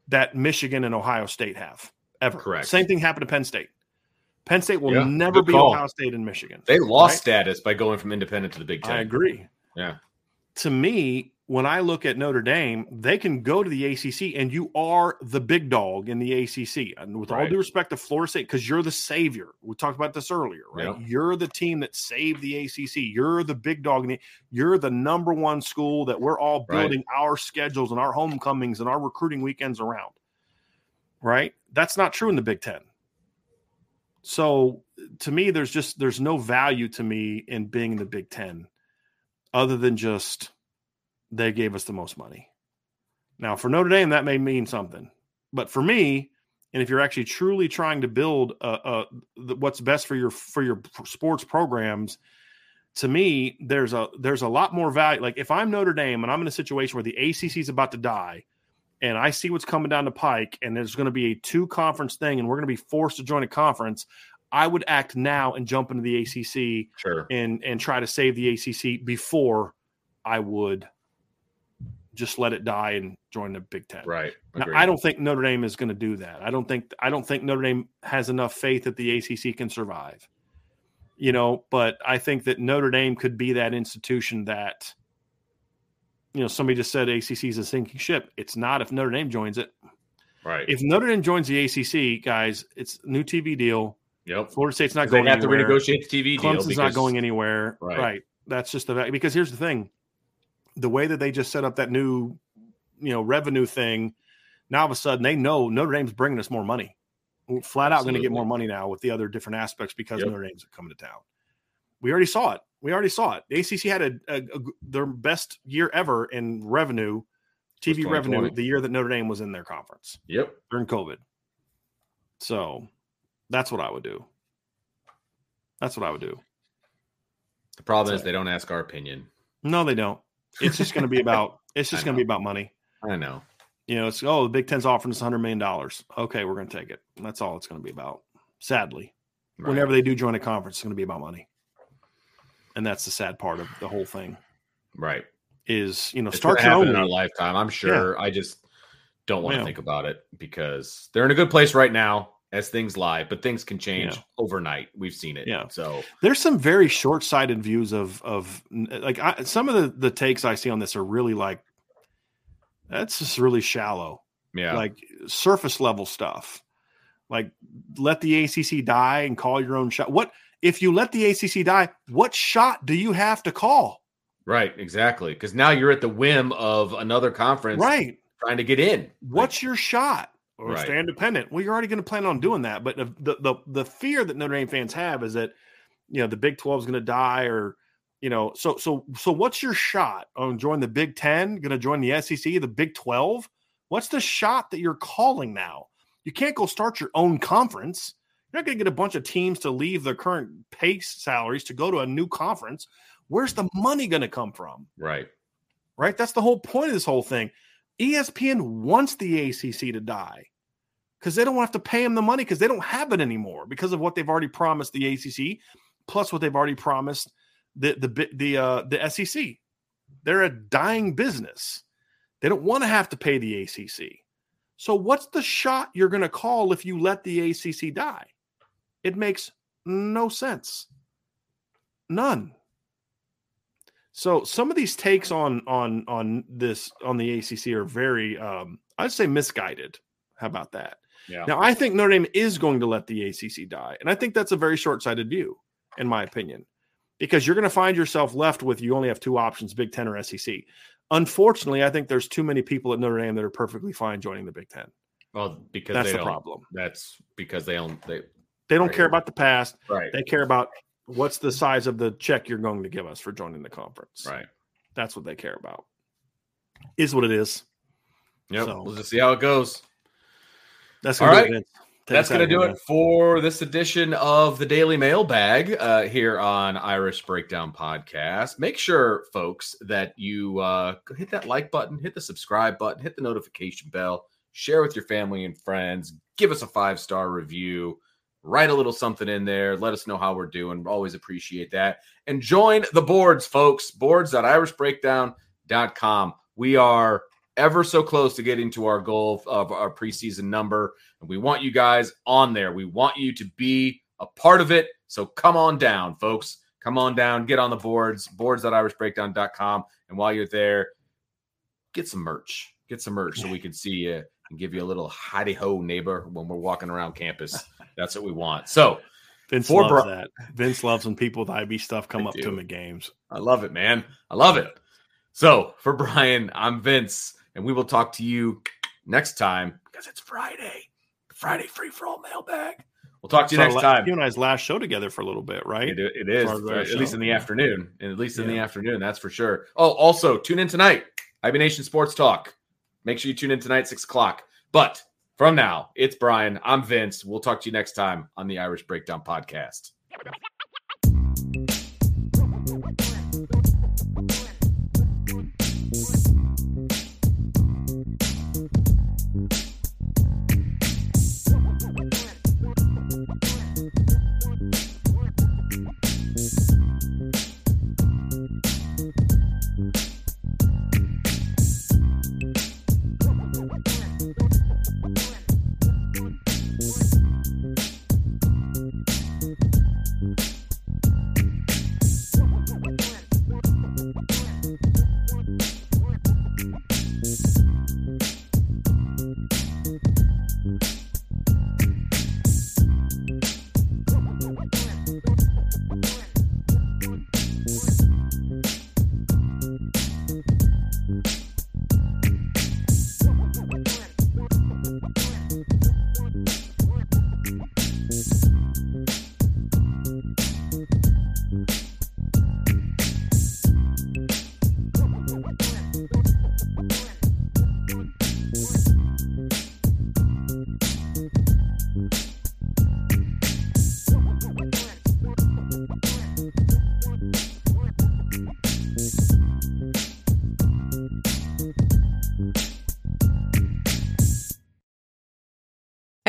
that Michigan and Ohio State have ever. Correct. Same thing happened to Penn State. Penn State will Yeah, never beat call. Ohio State and Michigan. They lost Right? status by going from independent to the Big Ten. I agree. Yeah. To me, when I look at Notre Dame, they can go to the ACC and you are the big dog in the ACC. And with all due respect to Florida State, because you're the savior. We talked about this earlier, right? You're the team that saved the ACC. You're the big dog. In the, you're the number one school that we're all building our schedules and our homecomings and our recruiting weekends around. Right? That's not true in the Big Ten. So to me, there's just there's no value to me in being in the Big Ten, other than just they gave us the most money. Now for Notre Dame, that may mean something, but for me, and if you're actually truly trying to build uh, the, what's best for your for your sports programs, to me, there's a there's a lot more value. Like if I'm Notre Dame and I'm in a situation where the ACC is about to die, and I see what's coming down the pike, and there's going to be a two conference thing, and we're going to be forced to join a conference, I would act now and jump into the ACC Sure. and and try to save the ACC before I would just let it die and join the Big Ten. Right. Now, I don't think Notre Dame is going to do that. I don't think I don't think Notre Dame has enough faith that the ACC can survive. You know, but I think that Notre Dame could be that institution that you know, somebody just said ACC is a sinking ship. It's not if Notre Dame joins it. Right. If Notre Dame joins the ACC, guys, it's a new TV deal. yep. Florida State's not They going have to renegotiate the TV deal. Clemson's not going anywhere. Right. Right. That's just the fact. Because here's the thing: the way that they just set up that new, you know, revenue thing. Now all of a sudden they know Notre Dame's bringing us more money. We're flat out going to get more money now with the other different aspects because Yep. Notre Dame's coming to town. We already saw it. We already saw it. The ACC had a, a, a their best year ever in revenue, TV revenue, the year that Notre Dame was in their conference Yep. during COVID. So that's what I would do. That's what I would do. The problem is So- they don't ask our opinion. No, they don't. It's just going to be about. It's just going to be about money. I know. You know, it's oh, the Big Ten's offering us hundred million dollars. Okay, we're going to take it. That's all it's going to be about. Sadly, Right. whenever they do join a conference, it's going to be about money, and that's the sad part of the whole thing. Right. Is you know, It's start your happen own. in our lifetime. I'm sure. I just don't want to think about it because they're in a good place right now as things lie, but things can change Yeah. overnight. We've seen it. Yeah. So There's some very short-sighted views of of like I, some of the the takes I see on this are really like that's just really shallow. yeah. like surface level stuff. Like let the ACC die and call your own shot. What if you let the ACC die? What shot do you have to call? right. Exactly. Because now you're at the whim of another conference Right. trying to get in. What's your shot? Or Right. stay independent. Well, you're already going to plan on doing that. But the, the the the fear that Notre Dame fans have is that you know the Big 12 is going to die, or you know, so so so what's your shot on join the Big Ten? Going to join the SEC, the Big 12? What's the shot that you're calling now? You can't go start your own conference. You're not going to get a bunch of teams to leave their current pay salaries to go to a new conference. Where's the money going to come from? Right. right? That's the whole point of this whole thing. ESPN wants the ACC to die because they don't have to pay them the money because they don't have it anymore because of what they've already promised the ACC, plus what they've already promised the the the uh, the SEC. They're a dying business. They don't want to have to pay the ACC. So what's the shot you're going to call if you let the ACC die? It makes no sense. None. So some of these takes on on on this on the ACC are very um I'd say misguided. How about that? Yeah. Now I think Notre Dame is going to let the ACC die, and I think that's a very short-sighted view, in my opinion, because you're going to find yourself left with you only have two options: Big Ten or SEC. Unfortunately, I think there's too many people at Notre Dame that are perfectly fine joining the Big Ten. Well, because That's they the don't. problem. That's because they don't. They They don't Right. care about the past; right. they care about what's the size of the check you're going to give us for joining the conference. Right. That's what they care about. Is what it is. Yep. So- We'll just see how it goes. That's All gonna it, That's going to do it for this edition of the Daily Mailbag uh, here on Irish Breakdown Podcast. Make sure, folks, that you uh, hit that like button, hit the subscribe button, hit the notification bell, share with your family and friends, give us a five star review, write a little something in there, let us know how we're doing. Always appreciate that. And join the boards, folks. Boards.irishbreakdown.com. We are ever so close to getting to our goal of our preseason number. And we want you guys on there. We want you to be a part of it. So come on down, folks. Come on down, get on the boards, boards.irishbreakdown.com. And while you're there, get some merch. Get some merch so we can see you and give you a little hidey ho neighbor when we're walking around campus. That's what we want. So Vince loves that. Vince loves when people with IB stuff come I up to him at games. I love it, man. I love it. So for Brian, I'm Vince, and we will talk to you next time because it's Friday. Friday free for all mailbag. We'll talk to you our next time. You and I's last show together for a little bit, right? It, it is, at least in the afternoon. And at least in the afternoon, that's for sure. Oh, also tune in tonight. IB Nation Sports Talk. Make sure you tune in tonight, six o'clock. But from now, it's Brian. I'm Vince. We'll talk to you next time on the Irish Breakdown Podcast.